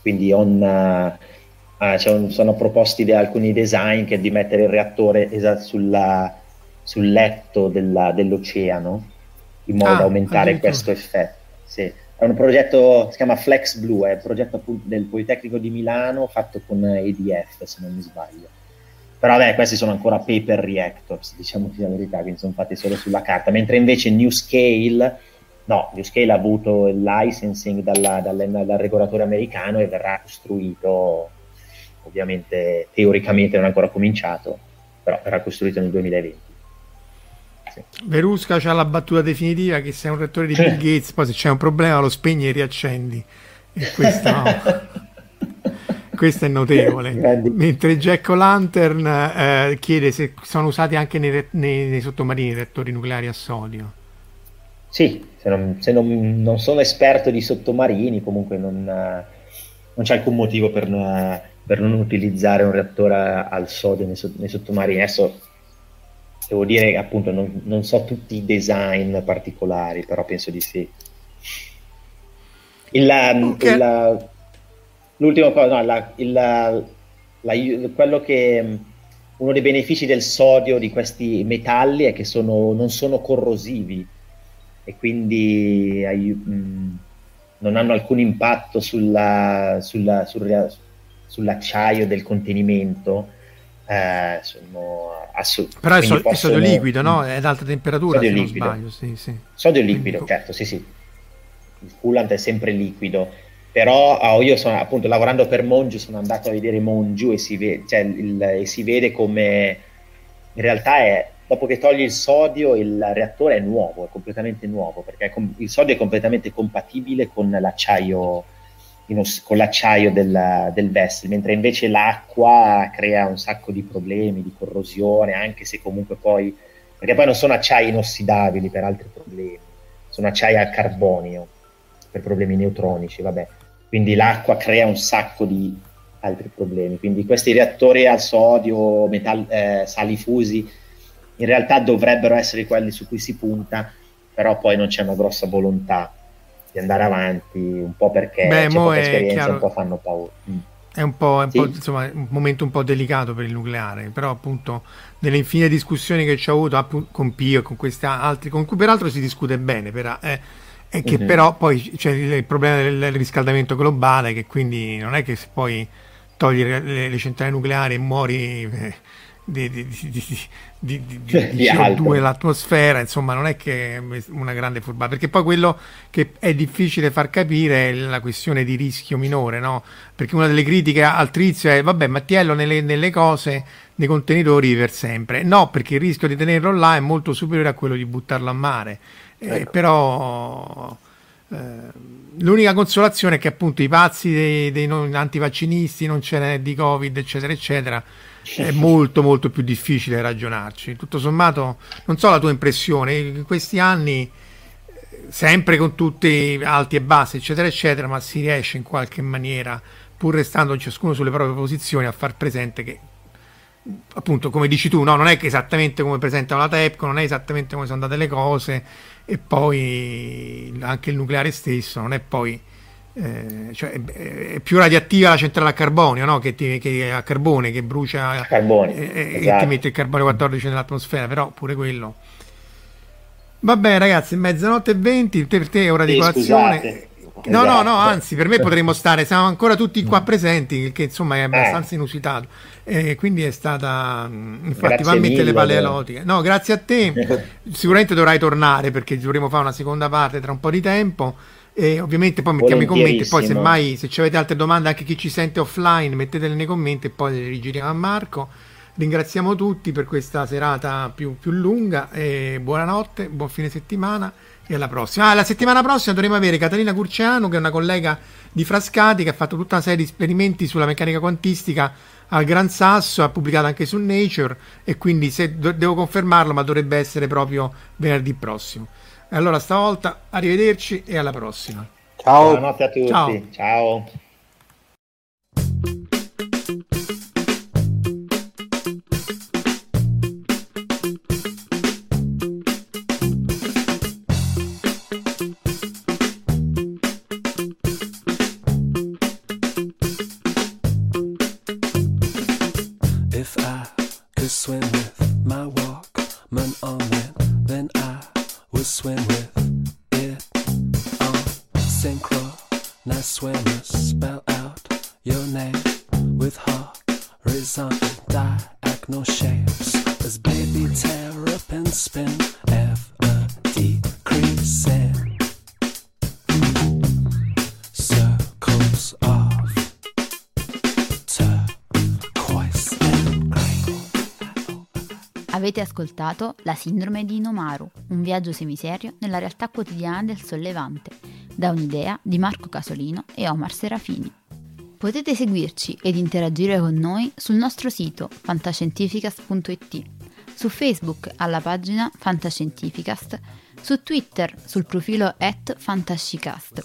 quindi on, uh, uh, cioè, sono proposti de- alcuni design che di mettere il reattore esatto sulla, sul letto della, dell'oceano in modo ah, da aumentare questo effetto. Sì. È un progetto, si chiama Flex Blue, è un progetto del Politecnico di Milano fatto con EDF, se non mi sbaglio. Però vabbè, questi sono ancora paper reactors, diciamo la verità, quindi sono fatti solo sulla carta, mentre invece New Scale, no, New Scale ha avuto il licensing dalla, dal, dal regolatore americano e verrà costruito, ovviamente teoricamente non è ancora cominciato, però verrà costruito nel 2020. Verusca c'ha la battuta definitiva che sei un rettore di Bill Gates, poi se c'è un problema lo spegni e riaccendi. E questo questo è notevole. Mentre Jack O'Lantern eh, chiede se sono usati anche nei, nei, nei sottomarini reattori nucleari a sodio. Sì, se, non, se non, non, sono esperto di sottomarini, comunque non, non c'è alcun motivo per, per, non utilizzare un reattore al sodio nei, nei sottomarini. Adesso devo dire appunto non, non, so tutti i design particolari, però penso di sì. Il, okay. il, l'ultima cosa, no, la, il, la, quello che uno dei benefici del sodio di questi metalli è che sono, non sono corrosivi e quindi mh, mm, non hanno alcun impatto sulla, sulla, sul, sull'acciaio del contenimento. Eh, sono assolut- Però è, so- possono... è sodio liquido, no? È ad alta temperatura, sodio liquido. Sbaglio, sì, sì. Sodio liquido, quindi... certo, sì, sì. Il coolant è sempre liquido però oh, io sono appunto lavorando per Mongiu sono andato a vedere Mongiu e si vede, cioè, il, e si vede come in realtà è dopo che togli il sodio il reattore è nuovo, è completamente nuovo perché com- il sodio è completamente compatibile con l'acciaio, con l'acciaio del, del vessel, mentre invece l'acqua crea un sacco di problemi, di corrosione, anche se comunque poi, perché poi non sono acciai inossidabili per altri problemi, sono acciai al carbonio per problemi neutronici, vabbè quindi l'acqua crea un sacco di altri problemi. Quindi questi reattori al sodio, metal, eh, sali fusi, in realtà dovrebbero essere quelli su cui si punta, però poi non c'è una grossa volontà di andare avanti, un po' perché Beh, c'è poca esperienza, chiaro, un po' fanno paura. Mm. È un po', un, sì. po', insomma, un momento un po' delicato per il nucleare, però appunto nelle infinite discussioni che ci ho avuto con Pio e con questi altri, con cui peraltro si discute bene, però, eh, e che uh-huh. però poi c'è il problema del riscaldamento globale, che quindi non è che se poi togli le, le centrali nucleari e muori eh, di, di, di, di, CO2 nell'atmosfera, insomma non è che è una grande furbata, perché poi quello che è difficile far capire è la questione di rischio minore, no? Perché una delle critiche al trizio è, vabbè, Mattiello nelle, nelle cose, nei contenitori per sempre. No, perché il rischio di tenerlo là è molto superiore a quello di buttarlo a mare eh, ecco. però eh, l'unica consolazione è che appunto i pazzi dei, dei non, antivaccinisti, non ce n'è di Covid, eccetera, eccetera, è molto molto più difficile ragionarci. Tutto sommato, non so la tua impressione, in questi anni, sempre con tutti alti e bassi, eccetera, eccetera, ma si riesce in qualche maniera, pur restando ciascuno sulle proprie posizioni, a far presente che appunto come dici tu, no, non è che esattamente come presentano la TEPCO, non è esattamente come sono andate le cose, e poi anche il nucleare stesso non è poi eh, cioè è più radioattiva la centrale a carbonio no? che, ti, che, a carbone che brucia carbone, eh, eh esatto. e ti mette il carbonio 14 nell'atmosfera però pure quello vabbè ragazzi mezzanotte e 20 per te è ora di sì, colazione scusate. No, esatto. no, no, anzi, per me potremmo stare, siamo ancora tutti qua presenti, che insomma è abbastanza eh. inusitato. E quindi è stata, mm, infatti, va a mettere le paleolotiche. No, grazie a te. Sicuramente dovrai tornare perché dovremo fare una seconda parte tra un po' di tempo. E ovviamente poi mettiamo i commenti. Poi, semmai, se avete altre domande, anche chi ci sente offline, mettetele nei commenti e poi le rigiriamo a Marco. Ringraziamo tutti per questa serata più, più lunga. E buonanotte, buon fine settimana e alla prossima. Ah, la settimana prossima dovremo avere Catalina Curciano, che è una collega di Frascati, che ha fatto tutta una serie di esperimenti sulla meccanica quantistica al Gran Sasso, ha pubblicato anche su Nature e quindi se do- devo confermarlo, ma dovrebbe essere proprio venerdì prossimo. Allora stavolta arrivederci e alla prossima. Ciao. Buonanotte a tutti. Ciao. Ciao. Ascoltato La sindrome di Inomaru, un viaggio semiserio nella realtà quotidiana del sollevante, da un'idea di Marco Casolino e Omar Serafini. Potete seguirci ed interagire con noi sul nostro sito fantascientificast.it, su Facebook alla pagina Fantascientificast, su Twitter sul profilo at fantascicast,